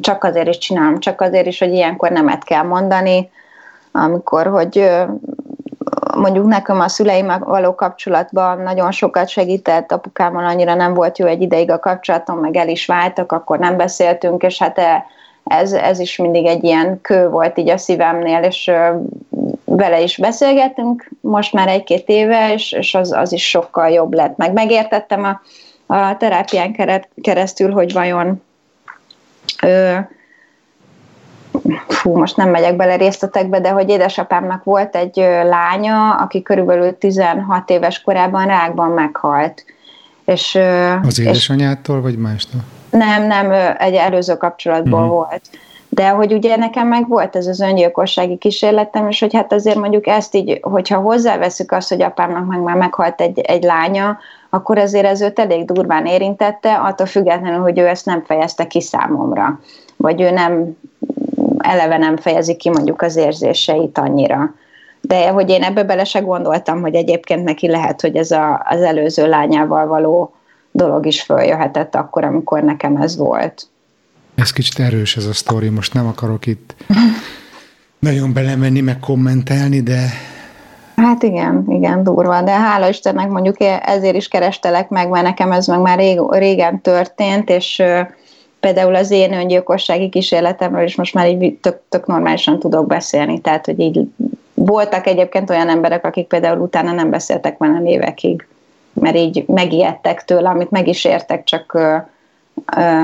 csak azért is csinálom, csak azért is, hogy ilyenkor nemet kell mondani, amikor, hogy mondjuk nekem a szüleimmel való kapcsolatban nagyon sokat segített, apukámmal annyira nem volt jó egy ideig a kapcsolatom, meg el is váltak, akkor nem beszéltünk, és hát e, ez, ez is mindig egy ilyen kő volt így a szívemnél, és vele is beszélgettünk most már egy-két éve, és, és az, az is sokkal jobb lett. Meg megértettem a, a terápián keresztül, hogy vajon ö, fú, most nem megyek bele részletekbe, de hogy édesapámnak volt egy lánya, aki körülbelül 16 éves korában rákban meghalt. És, Az édesanyától, és vagy mástól? Nem, nem, egy előző kapcsolatból uh-huh. volt. De hogy ugye nekem meg volt ez az öngyilkossági kísérletem, és hogy hát azért mondjuk ezt így, hogyha hozzáveszük azt, hogy apámnak meg már meghalt egy, egy lánya, akkor azért ez őt elég durván érintette, attól függetlenül, hogy ő ezt nem fejezte ki számomra. Vagy ő nem eleve nem fejezi ki mondjuk az érzéseit annyira. De hogy én ebbe bele se gondoltam, hogy egyébként neki lehet, hogy ez a, az előző lányával való dolog is följöhetett akkor, amikor nekem ez volt. Ez kicsit erős ez a sztori, most nem akarok itt nagyon belemenni, meg kommentelni, de... Hát igen, igen, durva, de hála Istennek mondjuk ezért is kerestelek meg, mert nekem ez meg már rég, régen történt, és például az én öngyilkossági kísérletemről is most már így tök, tök normálisan tudok beszélni, tehát hogy így voltak egyébként olyan emberek, akik például utána nem beszéltek velem évekig, mert így megijedtek tőle, amit meg is értek, csak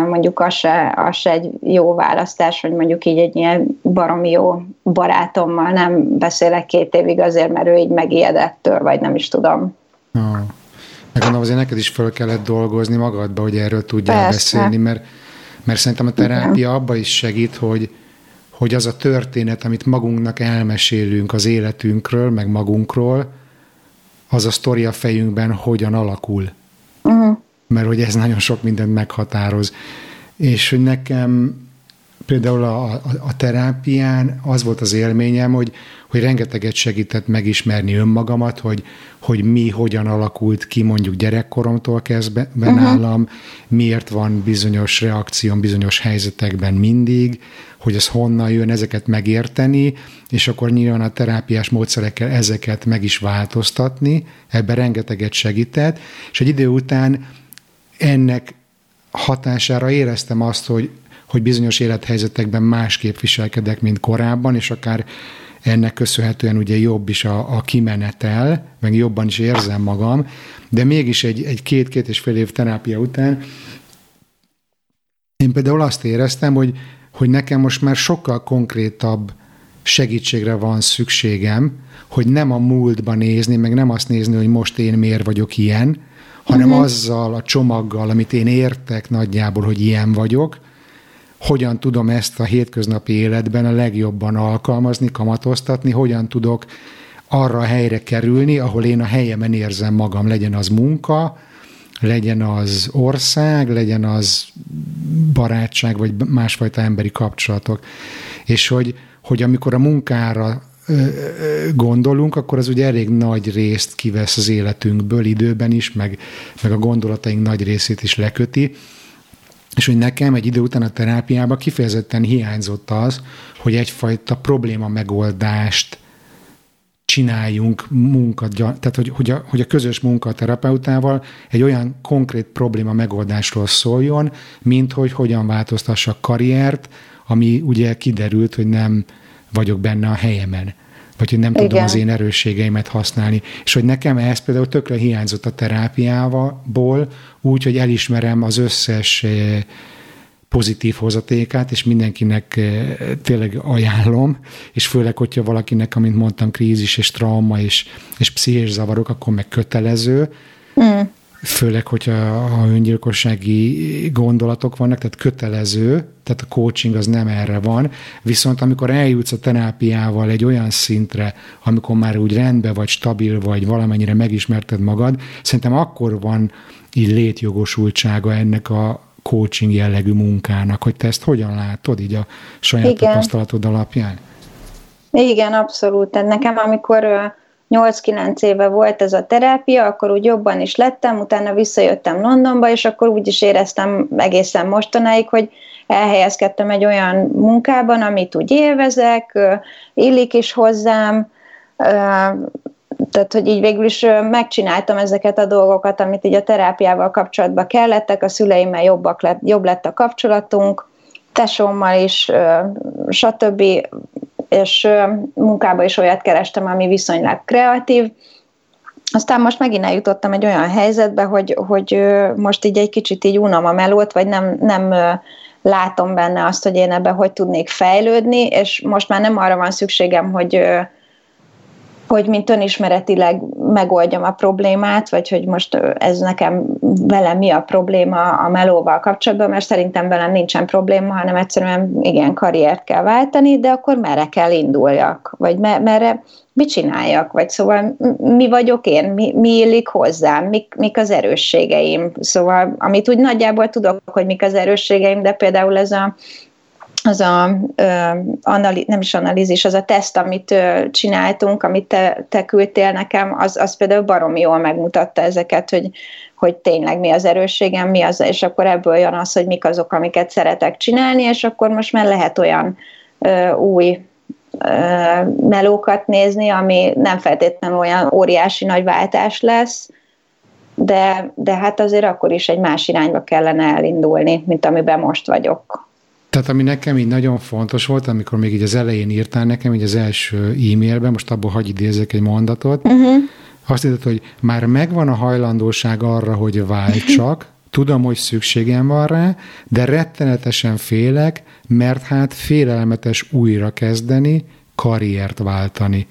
mondjuk az se, az se egy jó választás, hogy mondjuk így egy ilyen baromi jó barátommal nem beszélek két évig azért, mert ő így megijedettől, vagy nem is tudom. Ah. Meg gondolom, azért neked is föl kellett dolgozni magadba, hogy erről tudjál Persze. beszélni, mert mert szerintem a terápia abba is segít, hogy, hogy az a történet, amit magunknak elmesélünk az életünkről, meg magunkról, az a sztori a fejünkben hogyan alakul. Uh-huh. Mert hogy ez nagyon sok mindent meghatároz. És hogy nekem például a, a, a terápián az volt az élményem, hogy, hogy rengeteget segített megismerni önmagamat, hogy, hogy mi hogyan alakult ki mondjuk gyerekkoromtól kezdve uh-huh. nálam, miért van bizonyos reakció bizonyos helyzetekben mindig, hogy ez honnan jön, ezeket megérteni, és akkor nyilván a terápiás módszerekkel ezeket meg is változtatni, ebben rengeteget segített, és egy idő után ennek hatására éreztem azt, hogy hogy bizonyos élethelyzetekben másképp viselkedek, mint korábban, és akár ennek köszönhetően ugye jobb is a, a kimenetel, meg jobban is érzem magam, de mégis egy, egy két-két és fél év terápia után én például azt éreztem, hogy, hogy nekem most már sokkal konkrétabb segítségre van szükségem, hogy nem a múltba nézni, meg nem azt nézni, hogy most én miért vagyok ilyen, hanem uh-huh. azzal a csomaggal, amit én értek nagyjából, hogy ilyen vagyok, hogyan tudom ezt a hétköznapi életben a legjobban alkalmazni, kamatoztatni, hogyan tudok arra a helyre kerülni, ahol én a helyemen érzem magam, legyen az munka, legyen az ország, legyen az barátság, vagy másfajta emberi kapcsolatok. És hogy, hogy amikor a munkára gondolunk, akkor az ugye elég nagy részt kivesz az életünkből időben is, meg, meg a gondolataink nagy részét is leköti, és hogy nekem egy idő után a terápiában kifejezetten hiányzott az, hogy egyfajta probléma megoldást csináljunk munkat, tehát hogy, hogy, a, hogy a közös munka a terapeutával egy olyan konkrét probléma megoldásról szóljon, mint hogy hogyan változtassak karriert, ami ugye kiderült, hogy nem vagyok benne a helyemen vagy hogy nem Igen. tudom az én erősségeimet használni. És hogy nekem ez például tökre hiányzott a terápiából, úgy, hogy elismerem az összes eh, pozitív hozatékát, és mindenkinek eh, tényleg ajánlom, és főleg, hogyha valakinek, amint mondtam, krízis és trauma és, és pszichés zavarok, akkor meg kötelező, mm főleg, hogyha a öngyilkossági gondolatok vannak, tehát kötelező, tehát a coaching az nem erre van, viszont amikor eljutsz a terápiával egy olyan szintre, amikor már úgy rendben vagy, stabil vagy, valamennyire megismerted magad, szerintem akkor van így létjogosultsága ennek a coaching jellegű munkának, hogy te ezt hogyan látod így a saját Igen. tapasztalatod alapján? Igen, abszolút. Tehát nekem, amikor 8-9 éve volt ez a terápia, akkor úgy jobban is lettem, utána visszajöttem Londonba, és akkor úgy is éreztem egészen mostanáig, hogy elhelyezkedtem egy olyan munkában, amit úgy élvezek, illik is hozzám, tehát, hogy így végül is megcsináltam ezeket a dolgokat, amit így a terápiával kapcsolatban kellettek, a szüleimmel jobbak lett, jobb lett a kapcsolatunk, tesómmal is, stb és munkába is olyat kerestem, ami viszonylag kreatív. Aztán most megint eljutottam egy olyan helyzetbe, hogy, hogy most így egy kicsit így unom a melót, vagy nem, nem látom benne azt, hogy én ebben hogy tudnék fejlődni, és most már nem arra van szükségem, hogy hogy mint önismeretileg megoldjam a problémát, vagy hogy most ez nekem velem mi a probléma a melóval kapcsolatban, mert szerintem velem nincsen probléma, hanem egyszerűen igen, karriert kell váltani, de akkor merre kell induljak, vagy merre, mit csináljak, vagy szóval mi vagyok én, mi, mi illik hozzám, mik, mik az erősségeim, szóval amit úgy nagyjából tudok, hogy mik az erősségeim, de például ez a az a, anali, nem is analízis, az a teszt, amit csináltunk, amit te, te küldtél nekem, az, az például baromi jól megmutatta ezeket, hogy, hogy tényleg mi az erősségem, mi az, és akkor ebből jön az, hogy mik azok, amiket szeretek csinálni, és akkor most már lehet olyan ö, új ö, melókat nézni, ami nem feltétlenül olyan óriási nagy váltás lesz, de, de hát azért akkor is egy más irányba kellene elindulni, mint amiben most vagyok. Tehát ami nekem így nagyon fontos volt, amikor még így az elején írtál nekem, így az első e-mailben, most abból hagy idézek egy mondatot, uh-huh. azt írtad, hogy már megvan a hajlandóság arra, hogy váltsak, tudom, hogy szükségem van rá, de rettenetesen félek, mert hát félelmetes újra kezdeni, karriert váltani.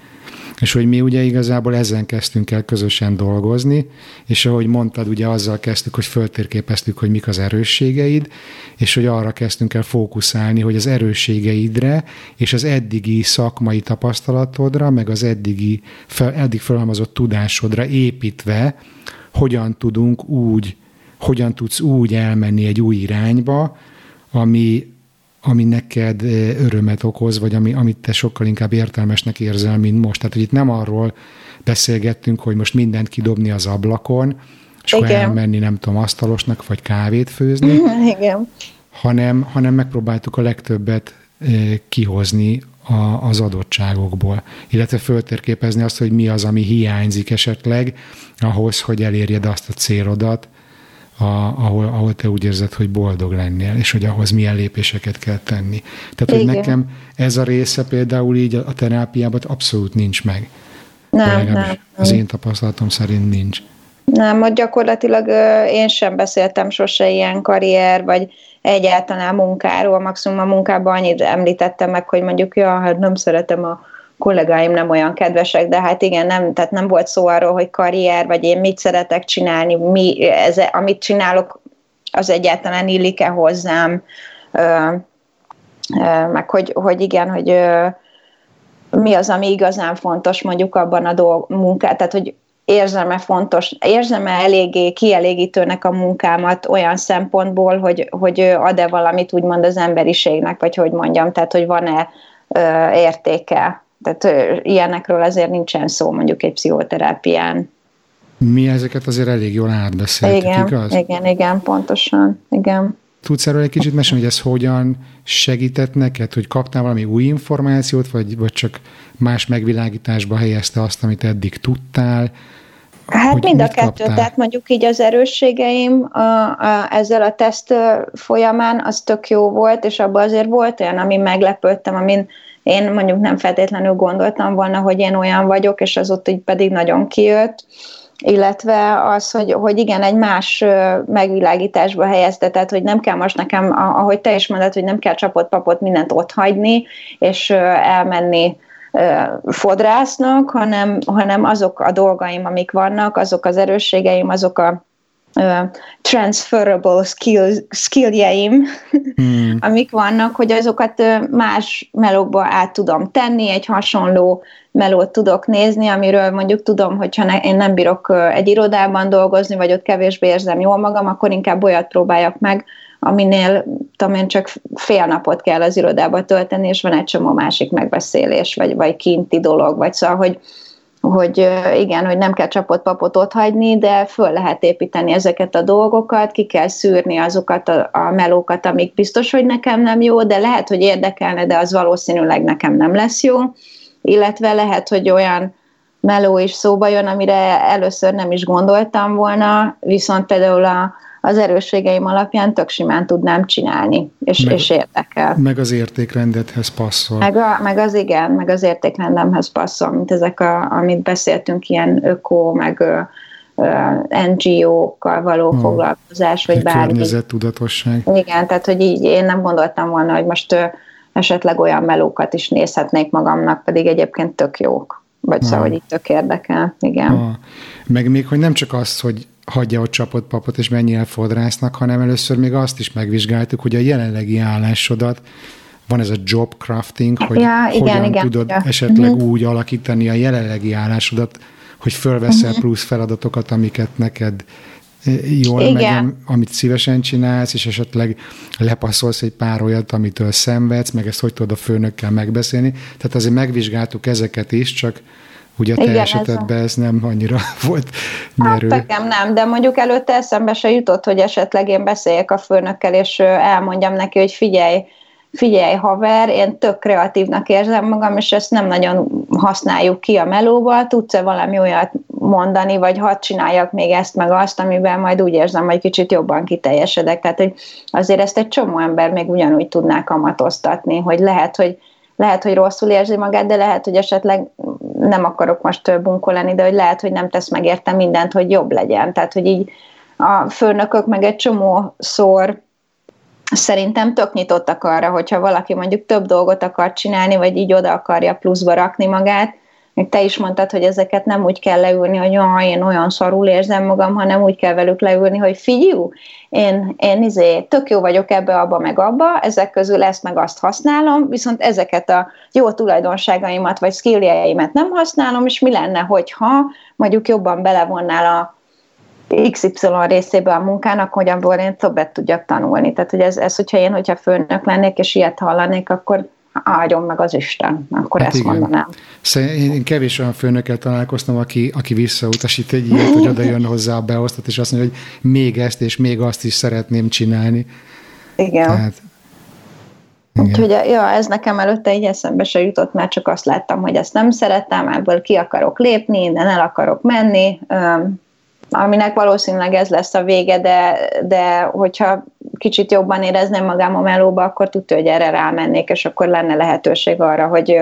És hogy mi ugye igazából ezen kezdtünk el közösen dolgozni, és ahogy mondtad, ugye azzal kezdtük, hogy föltérképeztük, hogy mik az erősségeid, és hogy arra kezdtünk el fókuszálni, hogy az erősségeidre és az eddigi szakmai tapasztalatodra, meg az eddigi fel, eddig felhalmozott tudásodra építve, hogyan tudunk úgy, hogyan tudsz úgy elmenni egy új irányba, ami, ami neked örömet okoz, vagy ami, amit te sokkal inkább értelmesnek érzel, mint most. Tehát, hogy itt nem arról beszélgettünk, hogy most mindent kidobni az ablakon, és Igen. elmenni, nem tudom, asztalosnak, vagy kávét főzni, Igen. Hanem, hanem megpróbáltuk a legtöbbet kihozni a, az adottságokból, illetve föltérképezni azt, hogy mi az, ami hiányzik esetleg ahhoz, hogy elérjed azt a célodat, a, ahol, ahol te úgy érzed, hogy boldog lennél, és hogy ahhoz milyen lépéseket kell tenni. Tehát, hogy Igen. nekem ez a része például így a, terápiában abszolút nincs meg. Nem, nem, nem. Az én tapasztalatom szerint nincs. Nem, hogy gyakorlatilag én sem beszéltem sose ilyen karrier, vagy egyáltalán munkáról, maximum a munkában annyit említettem meg, hogy mondjuk, ja, hát nem szeretem a kollégáim nem olyan kedvesek, de hát igen, nem, tehát nem volt szó arról, hogy karrier, vagy én mit szeretek csinálni, mi, ez, amit csinálok, az egyáltalán illik-e hozzám, ö, ö, meg hogy, hogy igen, hogy ö, mi az, ami igazán fontos mondjuk abban a dolg, munkát, tehát hogy érzem-e fontos, érzem-e eléggé kielégítőnek a munkámat olyan szempontból, hogy, hogy ad-e valamit úgymond az emberiségnek, vagy hogy mondjam, tehát hogy van-e ö, értéke tehát ilyenekről azért nincsen szó mondjuk egy pszichoterápián. Mi ezeket azért elég jól átbeszéltük, igen, igaz? Igen, igen, pontosan, igen. tudsz erről egy kicsit mesélni, hogy ez hogyan segített neked, hogy kaptál valami új információt, vagy, vagy csak más megvilágításba helyezte azt, amit eddig tudtál? Hát hogy mind a kettő, kaptál? tehát mondjuk így az erősségeim a, a, ezzel a teszt folyamán az tök jó volt, és abban azért volt olyan, ami meglepődtem, amin én mondjuk nem feltétlenül gondoltam volna, hogy én olyan vagyok, és az ott így pedig nagyon kijött. Illetve az, hogy, hogy igen, egy más megvilágításba helyezte, tehát hogy nem kell most nekem, ahogy te is mondod, hogy nem kell csapott papot mindent ott hagyni, és elmenni fodrásznak, hanem, hanem azok a dolgaim, amik vannak, azok az erősségeim, azok a transferable skill, skilljeim, hmm. amik vannak, hogy azokat más melókba át tudom tenni, egy hasonló melót tudok nézni, amiről mondjuk tudom, hogyha ne, én nem bírok egy irodában dolgozni, vagy ott kevésbé érzem jól magam, akkor inkább olyat próbáljak meg, aminél tudom én csak fél napot kell az irodába tölteni, és van egy csomó másik megbeszélés, vagy, vagy kinti dolog, vagy szóval, hogy, hogy igen, hogy nem kell csapott papot ott de föl lehet építeni ezeket a dolgokat, ki kell szűrni azokat a, a melókat, amik biztos, hogy nekem nem jó, de lehet, hogy érdekelne, de az valószínűleg nekem nem lesz jó, illetve lehet, hogy olyan meló is szóba jön, amire először nem is gondoltam volna, viszont például a, az erősségeim alapján tök simán tudnám csinálni, és, meg, és érdekel. Meg az értékrendedhez passzol. Meg, a, meg az igen, meg az értékrendemhez passzol, mint ezek, a, amit beszéltünk, ilyen öko, meg NGO-kkal való hmm. foglalkozás, vagy bármi. tudatosság. Igen, tehát hogy így én nem gondoltam volna, hogy most esetleg olyan melókat is nézhetnék magamnak, pedig egyébként tök jók. Vagy szóval, hogy itt tök érdekel, igen. Ah. Meg még, hogy nem csak az, hogy hagyja ott csapott papot, és mennyire fodrásznak, hanem először még azt is megvizsgáltuk, hogy a jelenlegi állásodat, van ez a job crafting, hogy ja, igen, hogyan igen, tudod ja. esetleg uh-huh. úgy alakítani a jelenlegi állásodat, hogy fölveszel uh-huh. plusz feladatokat, amiket neked jól Igen. megy, amit szívesen csinálsz, és esetleg lepasszolsz egy pár olyat, amitől szenvedsz, meg ezt hogy tudod a főnökkel megbeszélni. Tehát azért megvizsgáltuk ezeket is, csak Ugye a te Igen, esetedben ez, ez nem annyira volt nyerő. Hát nekem nem, de mondjuk előtte eszembe se jutott, hogy esetleg én beszéljek a főnökkel, és elmondjam neki, hogy figyelj, figyelj haver, én tök kreatívnak érzem magam, és ezt nem nagyon használjuk ki a melóba, tudsz-e valami olyat mondani, vagy hadd csináljak még ezt meg azt, amiben majd úgy érzem, hogy kicsit jobban kiteljesedek. Tehát, hogy azért ezt egy csomó ember még ugyanúgy tudná kamatoztatni, hogy lehet, hogy lehet, hogy rosszul érzi magát, de lehet, hogy esetleg nem akarok most bunkó lenni, de hogy lehet, hogy nem tesz meg érte mindent, hogy jobb legyen. Tehát, hogy így a főnökök meg egy csomó szor szerintem tök nyitottak arra, hogyha valaki mondjuk több dolgot akar csinálni, vagy így oda akarja pluszba rakni magát, te is mondtad, hogy ezeket nem úgy kell leülni, hogy jaj, én olyan szarul érzem magam, hanem úgy kell velük leülni, hogy figyelj, én, én izé, tök jó vagyok ebbe, abba, meg abba, ezek közül ezt meg azt használom, viszont ezeket a jó tulajdonságaimat vagy skilljeimet nem használom, és mi lenne, hogyha mondjuk jobban belevonnál a XY részébe a munkának, hogy abból én többet tudjak tanulni. Tehát, hogy ez, ez hogyha én, hogyha főnök lennék, és ilyet hallanék, akkor áldjon meg az Isten, akkor hát ezt igen. mondanám. Szóval én kevés olyan főnökkel találkoztam, aki, aki visszautasít egy ilyet, hogy oda jön hozzá a beosztott, és azt mondja, hogy még ezt és még azt is szeretném csinálni. Igen. Tehát, igen. Úgyhogy ja, ez nekem előtte egy eszembe se jutott, mert csak azt láttam, hogy ezt nem szeretem, ebből ki akarok lépni, innen el akarok menni, aminek valószínűleg ez lesz a vége, de, de hogyha kicsit jobban érezném magam a melóba, akkor tudja, hogy erre rámennék, és akkor lenne lehetőség arra, hogy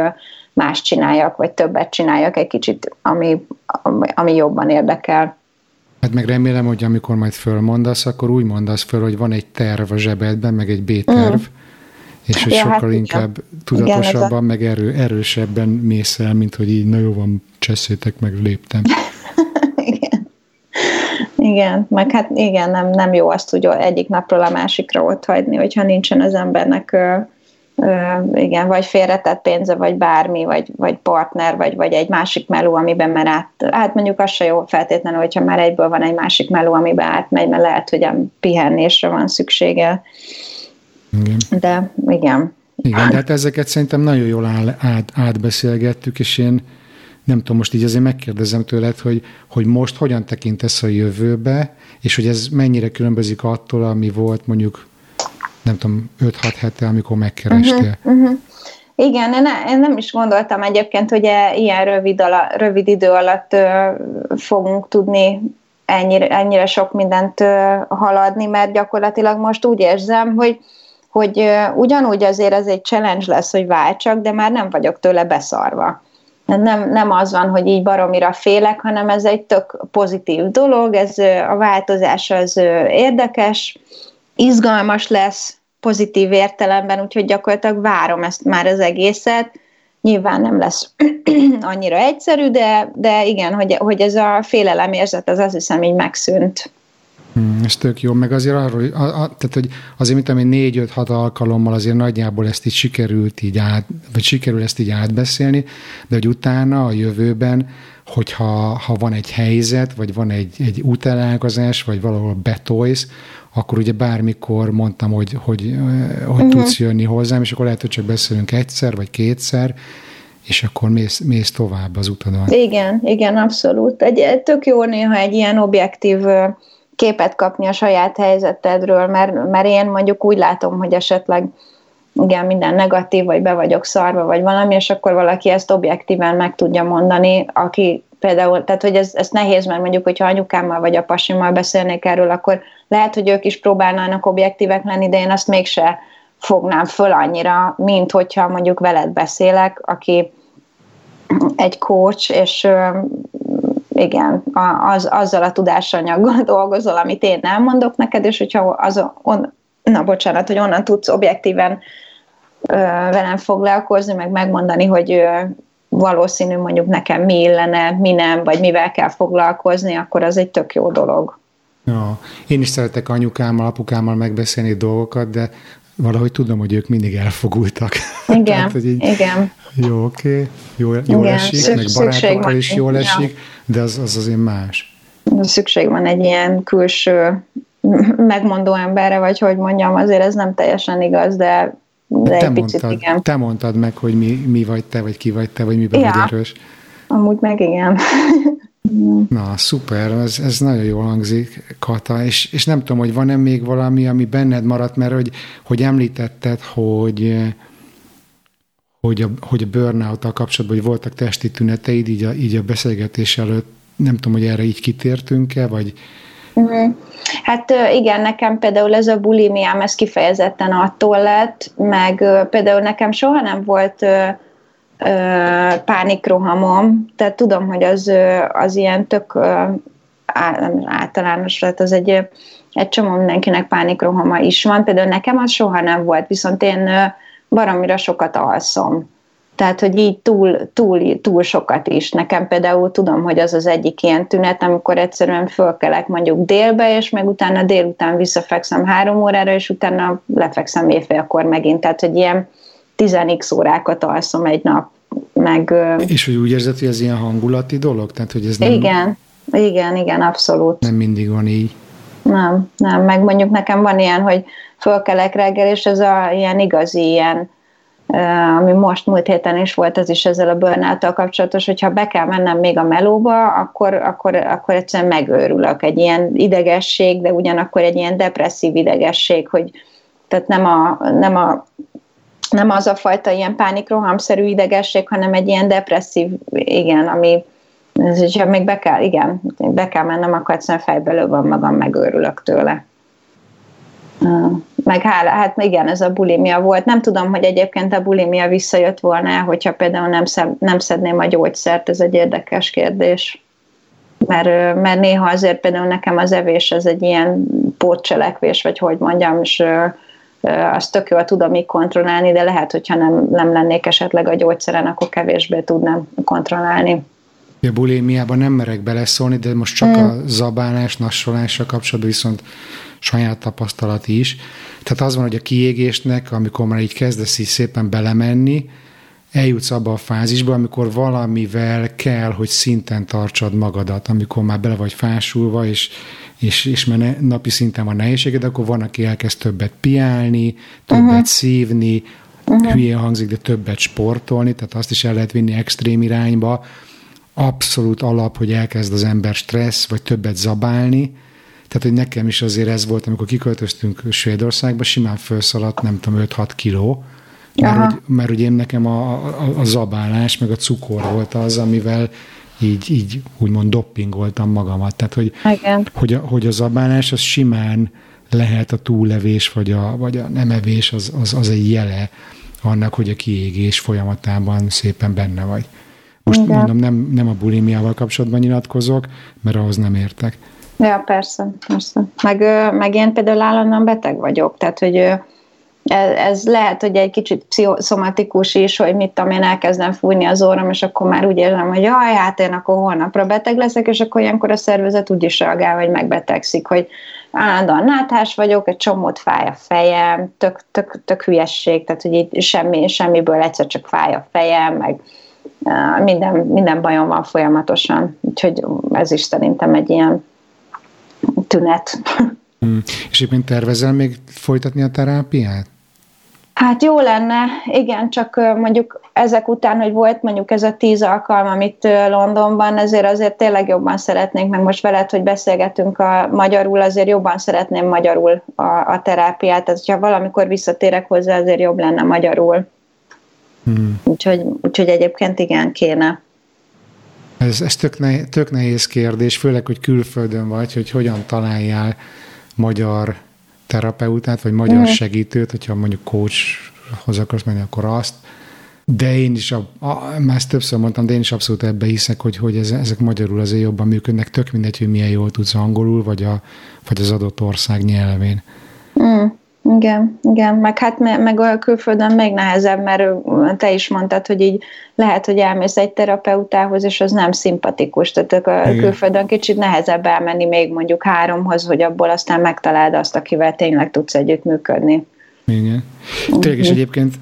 más csináljak, vagy többet csináljak egy kicsit, ami, ami jobban érdekel. Hát meg remélem, hogy amikor majd fölmondasz, akkor úgy mondasz föl, hogy van egy terv a zsebedben, meg egy B-terv, mm. és hogy ja, sokkal hát inkább igen. tudatosabban, igen, meg erő, erősebben mész el, mint hogy így, na jó van, cseszétek meg, léptem. Igen, meg hát igen, nem, nem jó azt úgy egyik napról a másikra ott hagyni, hogyha nincsen az embernek ö, ö, igen, vagy félretett pénze, vagy bármi, vagy, vagy partner, vagy, vagy egy másik meló, amiben már át, hát mondjuk az se jó feltétlenül, hogyha már egyből van egy másik meló, amiben átmegy, mert lehet, hogy a pihenésre van szüksége. Igen. De igen. Igen, de hát ezeket szerintem nagyon jól áll, át, átbeszélgettük, és én nem tudom, most így azért megkérdezem tőled, hogy, hogy most hogyan tekintesz a jövőbe, és hogy ez mennyire különbözik attól, ami volt mondjuk nem tudom, 5-6 hete, amikor megkerestél. Uh-huh, uh-huh. Igen, én, én nem is gondoltam egyébként, hogy e, ilyen rövid, ala, rövid idő alatt ö, fogunk tudni ennyire, ennyire sok mindent ö, haladni, mert gyakorlatilag most úgy érzem, hogy hogy ugyanúgy azért ez egy challenge lesz, hogy váltsak, de már nem vagyok tőle beszarva. Nem, nem az van, hogy így baromira félek, hanem ez egy tök pozitív dolog, ez a változás az érdekes, izgalmas lesz, pozitív értelemben, úgyhogy gyakorlatilag várom ezt már az egészet. Nyilván nem lesz annyira egyszerű, de, de igen, hogy, hogy ez a félelemérzet az azt hiszem így megszűnt. Hmm, ez tök jó, meg azért arról, a, a, tehát, hogy azért, mint ami négy-öt-hat alkalommal azért nagyjából ezt így sikerült így át, vagy sikerül ezt így átbeszélni, de hogy utána a jövőben, hogyha ha van egy helyzet, vagy van egy, egy útelálkozás, vagy valahol betolsz, akkor ugye bármikor mondtam, hogy, hogy, hogy uh-huh. tudsz jönni hozzám, és akkor lehet, hogy csak beszélünk egyszer, vagy kétszer, és akkor mész, mész tovább az utadon. Igen, igen, abszolút. Egy, tök jó néha egy ilyen objektív képet kapni a saját helyzetedről, mert, mert én mondjuk úgy látom, hogy esetleg igen, minden negatív, vagy be vagyok szarva, vagy valami, és akkor valaki ezt objektíven meg tudja mondani, aki például, tehát hogy ez, ez nehéz, mert mondjuk, hogyha anyukámmal vagy a pasimmal beszélnék erről, akkor lehet, hogy ők is próbálnának objektívek lenni, de én azt mégse fognám föl annyira, mint hogyha mondjuk veled beszélek, aki egy coach, és igen, az, azzal a tudásanyaggal dolgozol, amit én nem mondok neked, és hogyha az, on, na bocsánat, hogy onnan tudsz objektíven ö, velem foglalkozni, meg megmondani, hogy ö, valószínű mondjuk nekem mi illene, mi nem, vagy mivel kell foglalkozni, akkor az egy tök jó dolog. Ja, én is szeretek anyukámmal, apukámmal megbeszélni dolgokat, de valahogy tudom, hogy ők mindig elfogultak. Igen, Tehát, hogy így, igen. Jó, oké, okay, jó, jó igen, esik, szükség, meg barátokkal is jól esik, de az, az azért más. Szükség van egy ilyen külső megmondó emberre, vagy hogy mondjam, azért ez nem teljesen igaz, de, de te egy picit mondtad, igen. Te mondtad meg, hogy mi, mi vagy te, vagy ki vagy te, vagy miben ja. vagy erős. Amúgy meg igen. Na, szuper, ez, ez nagyon jól hangzik, Kata, és, és nem tudom, hogy van-e még valami, ami benned maradt, mert hogy, hogy említetted, hogy hogy a, hogy a burnout kapcsolatban, hogy voltak testi tüneteid, így a, így a beszélgetés előtt, nem tudom, hogy erre így kitértünk-e, vagy... Mm. Hát igen, nekem például ez a bulimiám, ez kifejezetten attól lett, meg például nekem soha nem volt pánikrohamom, tehát tudom, hogy az, az ilyen tök általános lett, az egy, egy csomó mindenkinek pánikrohama is van, például nekem az soha nem volt, viszont én baromira sokat alszom. Tehát, hogy így túl, túl, túl sokat is. Nekem például tudom, hogy az az egyik ilyen tünet, amikor egyszerűen fölkelek mondjuk délbe, és meg utána délután visszafekszem három órára, és utána lefekszem éjfélkor megint. Tehát, hogy ilyen 10 órákat alszom egy nap. Meg, és hogy úgy érzed, hogy ez ilyen hangulati dolog? Tehát, hogy ez nem... Igen, igen, igen, abszolút. Nem mindig van így. Nem, nem, meg mondjuk nekem van ilyen, hogy fölkelek reggel, és ez a ilyen igazi ilyen, ami most múlt héten is volt, az is ezzel a burnout kapcsolatos, hogyha be kell mennem még a melóba, akkor, akkor, akkor egyszerűen megőrülök. Egy ilyen idegesség, de ugyanakkor egy ilyen depresszív idegesség, hogy tehát nem a, nem a nem az a fajta ilyen pánikrohamszerű idegesség, hanem egy ilyen depresszív, igen, ami ez, hogyha még be kell, igen, be kell mennem, akkor egyszerűen fejbe van magam, megőrülök tőle. Meg hála, hát igen, ez a bulimia volt. Nem tudom, hogy egyébként a bulimia visszajött volna, hogyha például nem, szed, nem szedném a gyógyszert, ez egy érdekes kérdés. Mert, mert néha azért például nekem az evés ez egy ilyen pótcselekvés, vagy hogy mondjam, és azt tök jól tudom így kontrollálni, de lehet, hogyha nem, nem lennék esetleg a gyógyszeren, akkor kevésbé tudnám kontrollálni. A bulémiában nem merek beleszólni, de most csak mm. a zabálás, nassolásra kapcsolatban viszont saját tapasztalat is. Tehát az van, hogy a kiégésnek, amikor már így kezdesz így szépen belemenni, eljutsz abba a fázisba, amikor valamivel kell, hogy szinten tartsad magadat, amikor már bele vagy fásulva, és, és, és már napi szinten van nehézséged, akkor van, aki elkezd többet piálni, többet uh-huh. szívni, uh-huh. hülyén hangzik, de többet sportolni, tehát azt is el lehet vinni extrém irányba. Abszolút alap, hogy elkezd az ember stressz, vagy többet zabálni, Tehát, hogy nekem is azért ez volt, amikor kiköltöztünk Svédországba, simán felszaladt, nem tudom, 5-6 kiló, mert, hogy, mert ugye nekem a, a, a zabálás, meg a cukor volt az, amivel így, így úgymond doppingoltam magamat. Tehát, hogy, Igen. hogy, a, hogy a zabálás az simán lehet a túllevés, vagy a, vagy a nemevés, az, az, az egy jele annak, hogy a kiégés folyamatában szépen benne vagy. Most Igen. mondom, nem, nem a bulimiával kapcsolatban nyilatkozok, mert ahhoz nem értek. Ja, persze, persze. Meg, meg én például állandóan beteg vagyok, tehát, hogy ez, ez lehet, hogy egy kicsit pszichoszomatikus is, hogy mit tudom én, elkezdem fújni az orrom, és akkor már úgy érzem, hogy jaj, hát én akkor holnapra beteg leszek, és akkor ilyenkor a szervezet úgy is reagál, hogy megbetegszik, hogy állandóan náthás vagyok, egy csomót fáj a fejem, tök, tök, tök hülyesség, tehát hogy itt semmi, semmiből egyszer csak fáj a fejem, meg minden, minden bajom van folyamatosan, úgyhogy ez is szerintem egy ilyen tünet. Hmm. És éppen tervezel még folytatni a terápiát? Hát jó lenne, igen, csak mondjuk ezek után, hogy volt mondjuk ez a tíz alkalom, amit Londonban, ezért azért tényleg jobban szeretnénk, meg most veled, hogy beszélgetünk a magyarul, azért jobban szeretném magyarul a, a terápiát, tehát ha valamikor visszatérek hozzá, azért jobb lenne magyarul. Hmm. Úgyhogy, úgyhogy egyébként igen, kéne. Ez, ez tök, nehéz, tök nehéz kérdés, főleg, hogy külföldön vagy, hogy hogyan találjál magyar terapeutát, vagy magyar uh-huh. segítőt, hogyha mondjuk coachhoz akarsz menni, akkor azt. De én is, a, a, már ezt többször mondtam, de én is abszolút ebbe hiszek, hogy, hogy ez, ezek magyarul azért jobban működnek, tök mindegy, hogy milyen jól tudsz angolul, vagy, a, vagy az adott ország nyelvén. Mm. Igen, igen, meg hát meg a külföldön még nehezebb, mert te is mondtad, hogy így lehet, hogy elmész egy terapeutához, és az nem szimpatikus, tehát a igen. külföldön kicsit nehezebb elmenni még mondjuk háromhoz, hogy abból aztán megtaláld azt, akivel tényleg tudsz együttműködni. Igen. Tényleg is mhm. egyébként,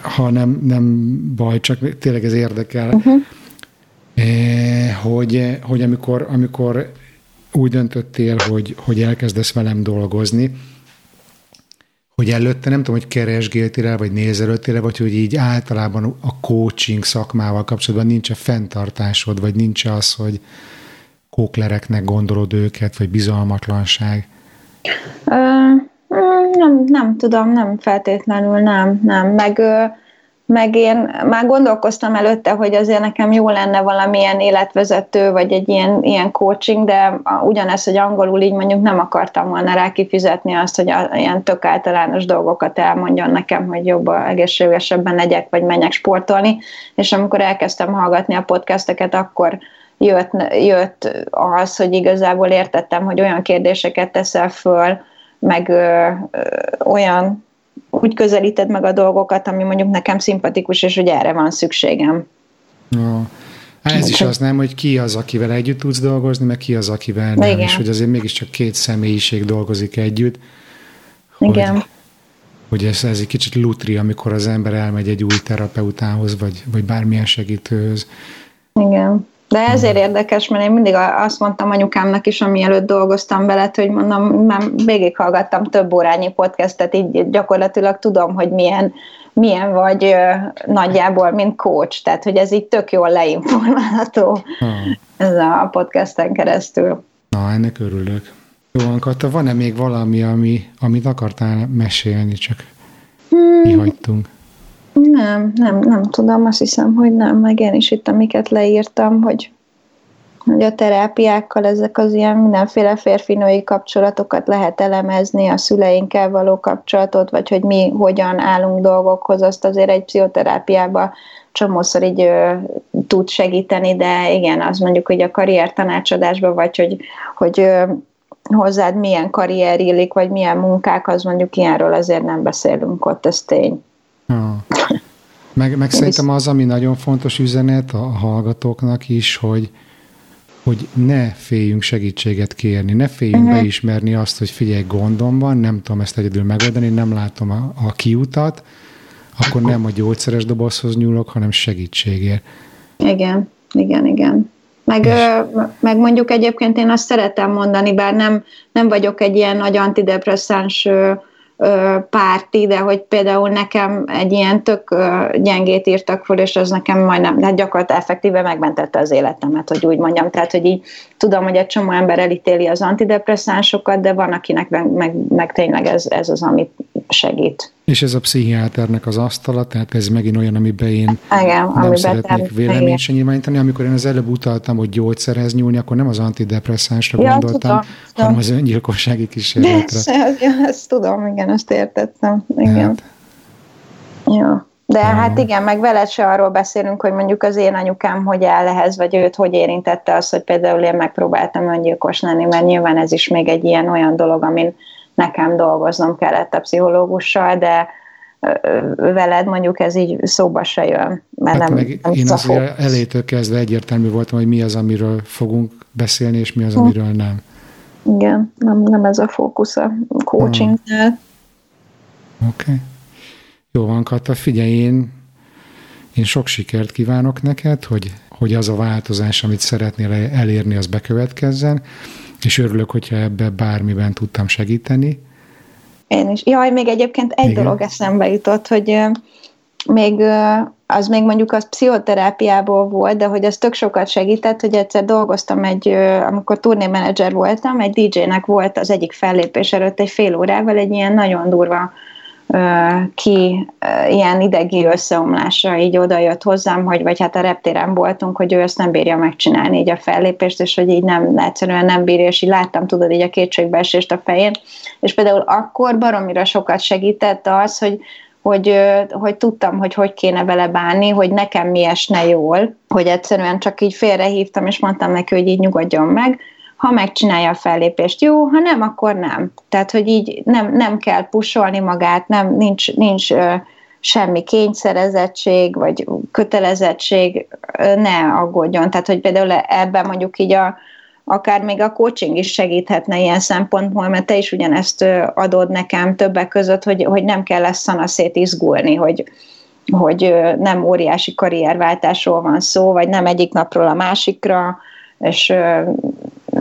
ha nem, nem baj, csak tényleg ez érdekel, uh-huh. hogy, hogy amikor, amikor úgy döntöttél, hogy, hogy elkezdesz velem dolgozni, hogy előtte nem tudom, hogy keresgéltél vagy nézelődtél vagy hogy így általában a coaching szakmával kapcsolatban nincs a fenntartásod, vagy nincs az, hogy kóklereknek gondolod őket, vagy bizalmatlanság? Uh, nem, nem tudom, nem feltétlenül, nem, nem. Meg uh, meg én már gondolkoztam előtte, hogy azért nekem jó lenne valamilyen életvezető, vagy egy ilyen, ilyen coaching, de ugyanez, hogy angolul így mondjuk nem akartam volna rá kifizetni azt, hogy a, ilyen tök általános dolgokat elmondjon nekem, hogy jobb, egészségesebben legyek, vagy menjek sportolni, és amikor elkezdtem hallgatni a podcasteket, akkor jött, jött az, hogy igazából értettem, hogy olyan kérdéseket teszel föl, meg ö, ö, olyan úgy közelíted meg a dolgokat, ami mondjuk nekem szimpatikus, és hogy erre van szükségem. Ja. Hát ez is az nem, hogy ki az, akivel együtt tudsz dolgozni, meg ki az, akivel nem, Igen. és hogy azért mégiscsak két személyiség dolgozik együtt. Hogy, Igen. Hogy ez, ez egy kicsit lutri, amikor az ember elmegy egy új terapeutához, vagy, vagy bármilyen segítőhöz. Igen. De ezért érdekes, mert én mindig azt mondtam anyukámnak is, amielőtt dolgoztam veled, hogy mondom, már végighallgattam több órányi podcastet, így gyakorlatilag tudom, hogy milyen, milyen vagy nagyjából, mint coach, tehát hogy ez így tök jól leinformálható hmm. ez a podcasten keresztül. Na, ennek örülök. Jó, Kata, van-e még valami, ami, amit akartál mesélni, csak hmm. mi hagytunk? Nem, nem, nem tudom, azt hiszem, hogy nem, meg én is itt, amiket leírtam, hogy, hogy a terápiákkal ezek az ilyen mindenféle férfinői kapcsolatokat lehet elemezni, a szüleinkkel való kapcsolatot, vagy hogy mi hogyan állunk dolgokhoz, azt azért egy pszichoterápiába csomószor így ö, tud segíteni, de igen, az mondjuk, hogy a karrier tanácsadásban, vagy hogy, hogy ö, hozzád milyen karrier illik, vagy milyen munkák, az mondjuk ilyenről azért nem beszélünk ott, ez tény. Ha. Meg, meg szerintem az, ami nagyon fontos üzenet a hallgatóknak is, hogy, hogy ne féljünk segítséget kérni, ne féljünk uh-huh. beismerni azt, hogy figyelj, gondom van, nem tudom ezt egyedül megoldani, nem látom a, a kiutat, akkor nem a gyógyszeres dobozhoz nyúlok, hanem segítségért. Igen, igen, igen. Meg, ö, meg mondjuk egyébként én azt szeretem mondani, bár nem, nem vagyok egy ilyen nagy antidepresszáns ö, párti, de hogy például nekem egy ilyen tök gyengét írtak föl, és az nekem majdnem, hát gyakorlatilag effektíve megmentette az életemet, hogy úgy mondjam. Tehát, hogy így tudom, hogy egy csomó ember elítéli az antidepresszánsokat, de van, akinek meg, meg, meg tényleg ez, ez az, amit segít. És ez a pszichiáternek az asztala, tehát ez megint olyan, amiben én igen, nem szeretnék véleményt se nyilvánítani. Amikor én az előbb utaltam, hogy gyógyszerhez nyúlni, akkor nem az antidepresszánsra ja, gondoltam, tudom, hanem tudom. az öngyilkossági kísérletre. Ja, ezt tudom, igen, ezt értettem. Igen. Hát. Ja. De ja. hát igen, meg veled se arról beszélünk, hogy mondjuk az én anyukám hogy áll ehhez, vagy őt hogy érintette az, hogy például én megpróbáltam öngyilkos lenni, mert nyilván ez is még egy ilyen olyan dolog, amin nekem dolgoznom kellett a pszichológussal, de veled mondjuk ez így szóba se jön. Mert hát nem, meg nem én azért elétől kezdve egyértelmű voltam, hogy mi az, amiről fogunk beszélni, és mi az, hm. amiről nem. Igen, nem, nem ez a fókusz a coachingnál. Oké. Okay. Jó van, Kata, figyelj, én, én sok sikert kívánok neked, hogy, hogy az a változás, amit szeretnél elérni, az bekövetkezzen és örülök, hogyha ebbe bármiben tudtam segíteni. Én is. Jaj, még egyébként egy Igen. dolog eszembe jutott, hogy még az még mondjuk az pszichoterápiából volt, de hogy az tök sokat segített, hogy egyszer dolgoztam egy, amikor turnémenedzser voltam, egy DJ-nek volt az egyik fellépés előtt egy fél órával egy ilyen nagyon durva ki ilyen idegi összeomlásra így oda jött hozzám, hogy vagy hát a reptéren voltunk, hogy ő ezt nem bírja megcsinálni így a fellépést, és hogy így nem, egyszerűen nem bírja, és így láttam, tudod, így a kétségbeesést a fején, és például akkor baromira sokat segített az, hogy hogy, hogy tudtam, hogy hogy kéne vele bánni, hogy nekem mi esne jól, hogy egyszerűen csak így félrehívtam, és mondtam neki, hogy így nyugodjon meg, ha megcsinálja a fellépést, jó, ha nem, akkor nem. Tehát, hogy így nem, nem kell pusolni magát, nem, nincs, nincs ö, semmi kényszerezettség, vagy kötelezettség, ö, ne aggódjon. Tehát, hogy például ebben mondjuk így a, akár még a coaching is segíthetne ilyen szempontból, mert te is ugyanezt adod nekem többek között, hogy, hogy nem kell lesz szanaszét izgulni, hogy, hogy nem óriási karrierváltásról van szó, vagy nem egyik napról a másikra, és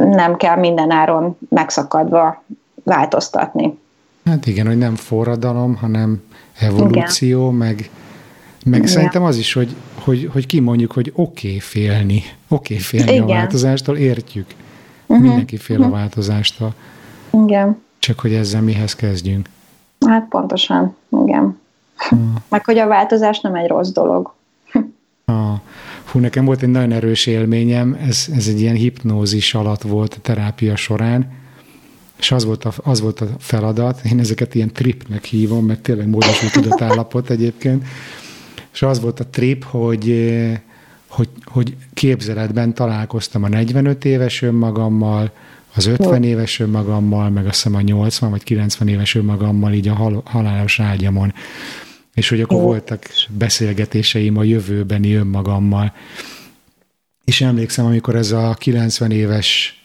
nem kell minden áron megszakadva változtatni. Hát igen, hogy nem forradalom, hanem evolúció, igen. meg, meg igen. szerintem az is, hogy, hogy, hogy kimondjuk, hogy oké okay félni, oké okay félni igen. a változástól, értjük. Uh-huh. Mindenki fél uh-huh. a változástól. Igen. Csak hogy ezzel mihez kezdjünk. Hát pontosan, igen. Uh. Meg hogy a változás nem egy rossz dolog. Uh. Hú, nekem volt egy nagyon erős élményem, ez, ez egy ilyen hipnózis alatt volt a terápia során, és az volt, a, az volt a feladat, én ezeket ilyen tripnek hívom, mert tényleg módosult tudott állapot egyébként, és az volt a trip, hogy, hogy, hogy képzeletben találkoztam a 45 éves önmagammal, az 50 éves önmagammal, meg azt hiszem a 80 vagy 90 éves önmagammal így a hal, halálos ágyamon és hogy akkor voltak beszélgetéseim a jövőbeni önmagammal. És emlékszem, amikor ez a 90 éves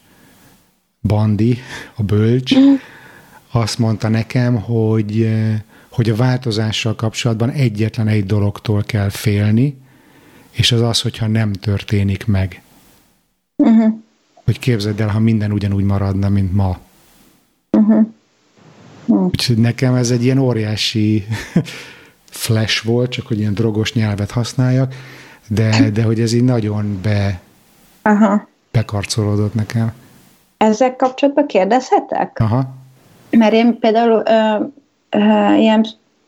bandi, a bölcs, mm. azt mondta nekem, hogy, hogy a változással kapcsolatban egyetlen egy dologtól kell félni, és az az, hogyha nem történik meg. Uh-huh. Hogy képzeld el, ha minden ugyanúgy maradna, mint ma. Uh-huh. Uh-huh. Úgyhogy nekem ez egy ilyen óriási flash volt, csak hogy ilyen drogos nyelvet használjak, de, de hogy ez így nagyon be, Aha. bekarcolódott nekem. Ezzel kapcsolatban kérdezhetek? Aha. Mert én például ö, ö, ilyen,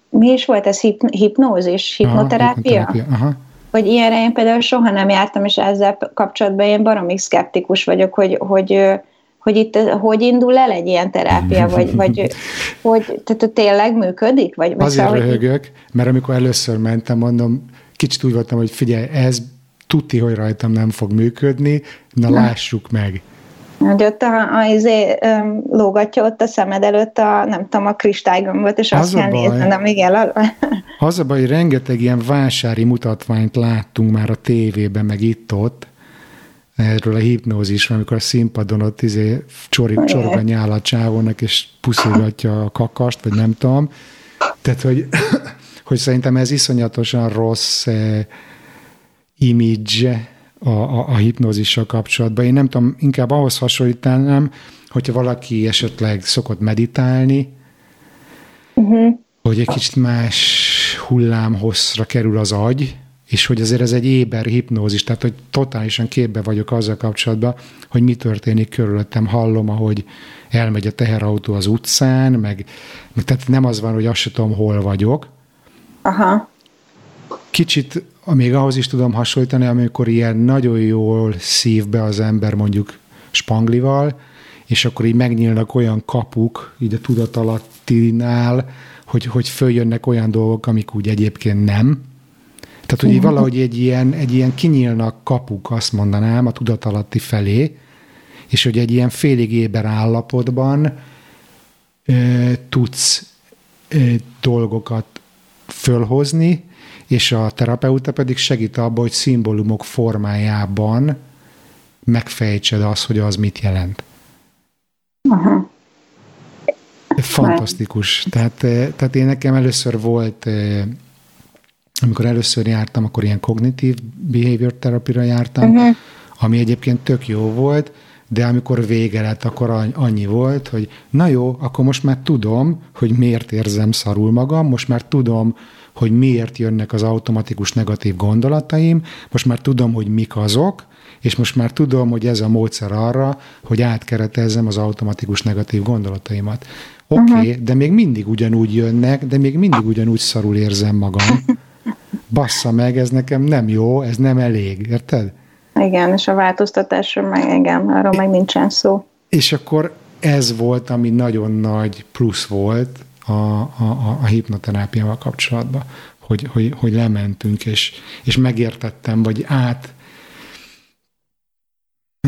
mi is volt ez, hip, hipnózis, hipnoterápia? Aha, hipnoterápia. Aha. Hogy ilyenre én például soha nem jártam, és ezzel kapcsolatban én baromi szkeptikus vagyok, hogy, hogy hogy itt hogy indul el egy ilyen terápia, vagy, vagy hogy tehát tényleg működik? Vagy, vagy Azért szóval, röhögök, mert amikor először mentem, mondom, kicsit úgy voltam, hogy figyelj, ez tuti, hogy rajtam nem fog működni, na, na. lássuk meg. Hogy ott a, a, izé, lógatja ott a szemed előtt a, nem tudom, a kristálygömböt, és az azt kell nézni, nem igen. Az a baj, hogy rengeteg ilyen vásári mutatványt láttunk már a tévében, meg itt-ott, erről a hipnózisról, amikor a színpadon ott izé csorig, csorog a nyál a csávónak, és puszilgatja a kakast, vagy nem tudom. Tehát, hogy, hogy szerintem ez iszonyatosan rossz eh, image a, a, a hipnózissal kapcsolatban. Én nem tudom, inkább ahhoz hasonlítanám, hogyha valaki esetleg szokott meditálni, uh-huh. hogy egy kicsit más hullámhosszra kerül az agy, és hogy azért ez egy éber hipnózis, tehát hogy totálisan képbe vagyok azzal kapcsolatban, hogy mi történik körülöttem, hallom, ahogy elmegy a teherautó az utcán, meg, meg tehát nem az van, hogy azt sem tudom, hol vagyok. Aha. Kicsit még ahhoz is tudom hasonlítani, amikor ilyen nagyon jól szív be az ember mondjuk spanglival, és akkor így megnyílnak olyan kapuk, így a tudatalattinál, hogy, hogy följönnek olyan dolgok, amik úgy egyébként nem. Tehát, hogy uh-huh. valahogy egy ilyen, egy ilyen kinyílnak kapuk, azt mondanám, a tudatalatti felé, és hogy egy ilyen félig éber állapotban ö, tudsz ö, dolgokat fölhozni, és a terapeuta pedig segít abban, hogy szimbólumok formájában megfejtsed azt, hogy az mit jelent. Uh-huh. Fantasztikus. Tehát, tehát én nekem először volt, amikor először jártam, akkor ilyen kognitív behavior terapira jártam, uh-huh. ami egyébként tök jó volt, de amikor vége lett, akkor annyi volt, hogy na jó, akkor most már tudom, hogy miért érzem szarul magam, most már tudom, hogy miért jönnek az automatikus negatív gondolataim, most már tudom, hogy mik azok, és most már tudom, hogy ez a módszer arra, hogy átkeretezzem az automatikus negatív gondolataimat. Oké, okay, uh-huh. de még mindig ugyanúgy jönnek, de még mindig ugyanúgy szarul érzem magam. Bassza meg, ez nekem nem jó, ez nem elég, érted? Igen, és a változtatásról meg igen, arról meg nincsen szó. És akkor ez volt, ami nagyon nagy plusz volt a, a, a hipnoterápiával kapcsolatban, hogy, hogy, hogy lementünk, és, és megértettem, vagy át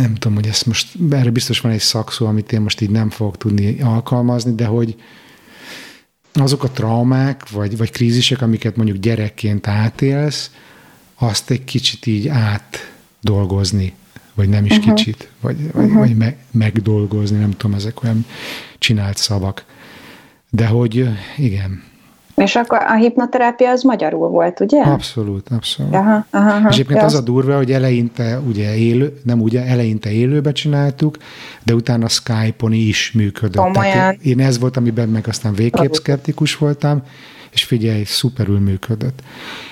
nem tudom, hogy ezt most, erre biztos van egy szakszó, amit én most így nem fogok tudni alkalmazni, de hogy azok a traumák, vagy, vagy krízisek, amiket mondjuk gyerekként átélsz, azt egy kicsit így átdolgozni, vagy nem is uh-huh. kicsit, vagy, vagy, uh-huh. vagy me, megdolgozni, nem tudom, ezek olyan csinált szavak. De hogy igen, és akkor a hipnoterápia az magyarul volt, ugye? Abszolút, abszolút. Aha, aha, aha. És egyébként ja, az a durva, hogy eleinte ugye élő, nem ugye, eleinte élőbe csináltuk, de utána Skype-on is működött. Tehát én ez volt, amiben meg aztán végképp szkeptikus voltam, és figyelj, szuperül működött.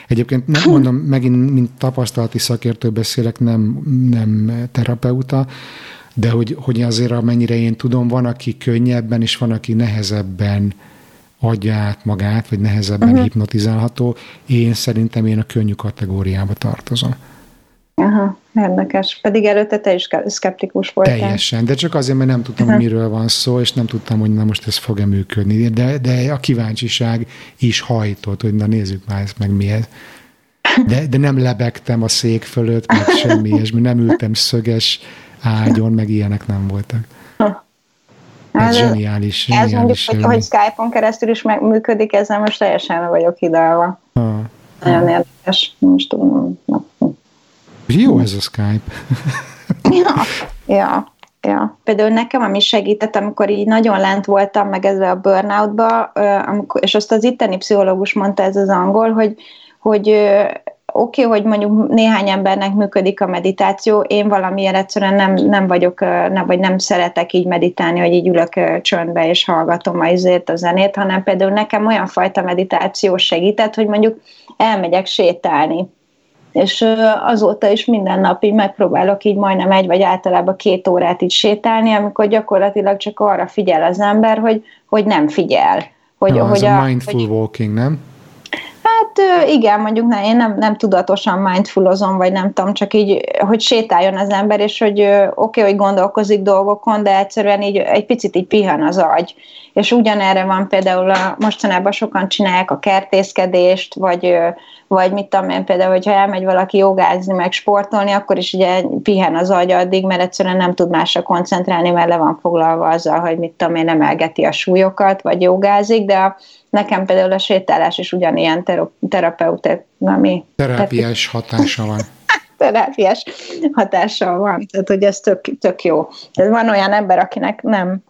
Egyébként nem mondom, megint mint tapasztalati szakértő beszélek, nem, nem terapeuta, de hogy, hogy azért amennyire én tudom, van, aki könnyebben, és van, aki nehezebben adja át magát, vagy nehezebben uh-huh. hipnotizálható. Én szerintem én a könnyű kategóriába tartozom. Aha, érdekes. Pedig előtte te is szkeptikus voltál. Teljesen, de csak azért, mert nem tudtam, uh-huh. miről van szó, és nem tudtam, hogy na most ez fog-e működni. De, de a kíváncsiság is hajtott, hogy na nézzük már ezt meg mi ez. De, de nem lebegtem a szék fölött, meg semmi ilyesmi, nem ültem szöges ágyon, meg ilyenek nem voltak. Ez zseniális. Ez mondjuk, hogy, hogy Skype-on keresztül is működik, ezzel most teljesen vagyok hidalva. Ha. Nagyon érdekes. Most tudom. Jó ez a Skype. ja, ja, ja. Például nekem, ami segített, amikor így nagyon lent voltam, meg ezzel a burnoutba, amikor, és azt az itteni pszichológus mondta, ez az angol, hogy, hogy oké, okay, hogy mondjuk néhány embernek működik a meditáció, én valamiért egyszerűen nem, nem vagyok, nem, vagy nem szeretek így meditálni, hogy így ülök csöndbe és hallgatom azért a zenét, hanem például nekem olyan fajta meditáció segített, hogy mondjuk elmegyek sétálni. És azóta is minden nap így megpróbálok így majdnem egy vagy általában két órát így sétálni, amikor gyakorlatilag csak arra figyel az ember, hogy, hogy nem figyel. Hogy, ja, hogy a mindful hogy, walking, nem? Hát igen, mondjuk ne, én nem, nem tudatosan mindfulozom, vagy nem tudom, csak így, hogy sétáljon az ember, és hogy oké, okay, hogy gondolkozik dolgokon, de egyszerűen így egy picit így pihan az agy. És ugyanerre van például a, mostanában sokan csinálják a kertészkedést, vagy, vagy mit tudom én például, hogyha elmegy valaki jogázni, meg sportolni, akkor is ugye pihen az agy addig, mert egyszerűen nem tud másra koncentrálni, mert le van foglalva azzal, hogy mit tudom én, emelgeti a súlyokat, vagy jogázik, de a, nekem például a sétálás is ugyanilyen terapeutek, ami... Terápiás hatása van. terápiás hatása van, tehát hogy ez tök, tök jó. Ez van olyan ember, akinek nem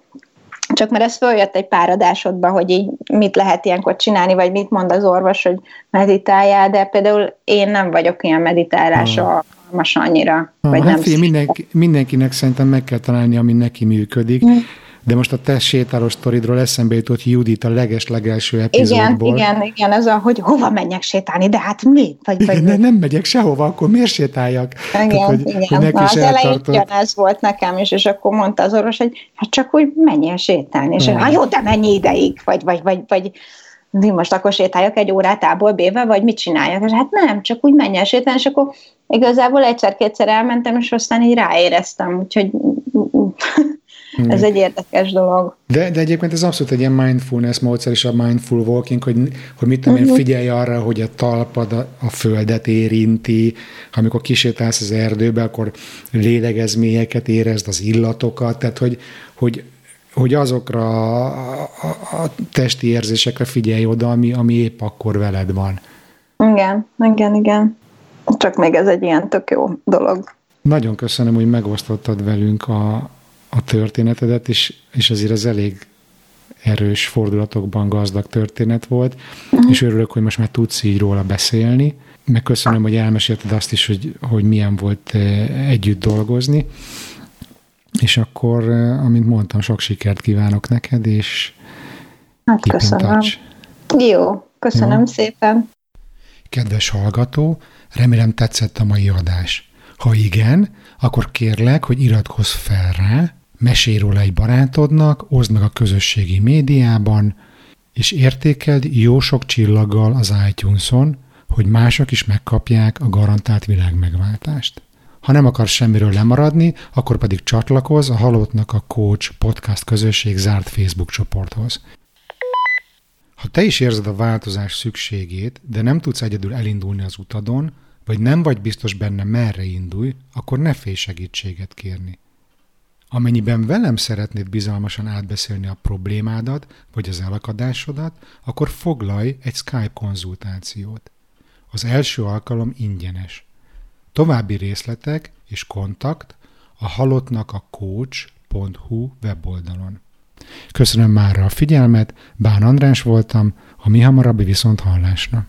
csak mert ez följött egy pár adásodba, hogy így mit lehet ilyenkor csinálni, vagy mit mond az orvos, hogy meditáljál, de például én nem vagyok ilyen meditálásra ah. alkalmas annyira. Ah, vagy hát nem mindenki, mindenkinek szerintem meg kell találni, ami neki működik. Mm. De most a te sétáló sztoridról eszembe jutott Judit a leges-legelső epizódból. Igen, igen, igen, ez a, hogy hova menjek sétálni, de hát mi? Vagy, vagy ne, nem megyek sehova, akkor miért sétáljak? Igen, Tehát, hogy, igen. Hogy neki Na, az elején ez volt nekem is, és akkor mondta az orvos, hogy hát csak úgy menjél sétálni, és hát jó, de mennyi ideig, vagy, vagy, vagy, vagy mi most akkor sétáljak egy órát ából béve, vagy mit csináljak? És hát nem, csak úgy menj el sétálni, és akkor igazából egyszer-kétszer elmentem, és aztán így ráéreztem, úgyhogy ez egy érdekes dolog. De, de egyébként ez abszolút egy ilyen mindfulness módszer, és a mindful walking, hogy, hogy mit tudom én, mhm. figyelj arra, hogy a talpad a, a földet érinti, amikor kisétálsz az erdőbe, akkor lélegez mélyeket, érezd az illatokat, tehát hogy, hogy hogy azokra a, a, a testi érzésekre figyelj oda, ami, ami épp akkor veled van. Igen, igen, igen. Csak még ez egy ilyen tök jó dolog. Nagyon köszönöm, hogy megosztottad velünk a, a történetedet, és, és azért ez elég erős fordulatokban gazdag történet volt, uh-huh. és örülök, hogy most már tudsz így róla beszélni. Megköszönöm, hogy elmesélted azt is, hogy, hogy milyen volt eh, együtt dolgozni. És akkor, eh, amint mondtam, sok sikert kívánok neked, és hát köszönöm. Jó, köszönöm Jó. szépen. Kedves hallgató, remélem tetszett a mai adás. Ha igen, akkor kérlek, hogy iratkozz fel rá, mesélj róla egy barátodnak, oszd meg a közösségi médiában, és értékeld jó sok csillaggal az iTunes-on, hogy mások is megkapják a garantált világmegváltást. Ha nem akarsz semmiről lemaradni, akkor pedig csatlakozz a Halottnak a Coach podcast közösség zárt Facebook csoporthoz. Ha te is érzed a változás szükségét, de nem tudsz egyedül elindulni az utadon, vagy nem vagy biztos benne merre indulj, akkor ne félj segítséget kérni. Amennyiben velem szeretnéd bizalmasan átbeszélni a problémádat, vagy az elakadásodat, akkor foglalj egy Skype konzultációt. Az első alkalom ingyenes. További részletek és kontakt a halottnak a coach.hu weboldalon. Köszönöm már a figyelmet, Bán András voltam, a mi hamarabbi viszont hallásra.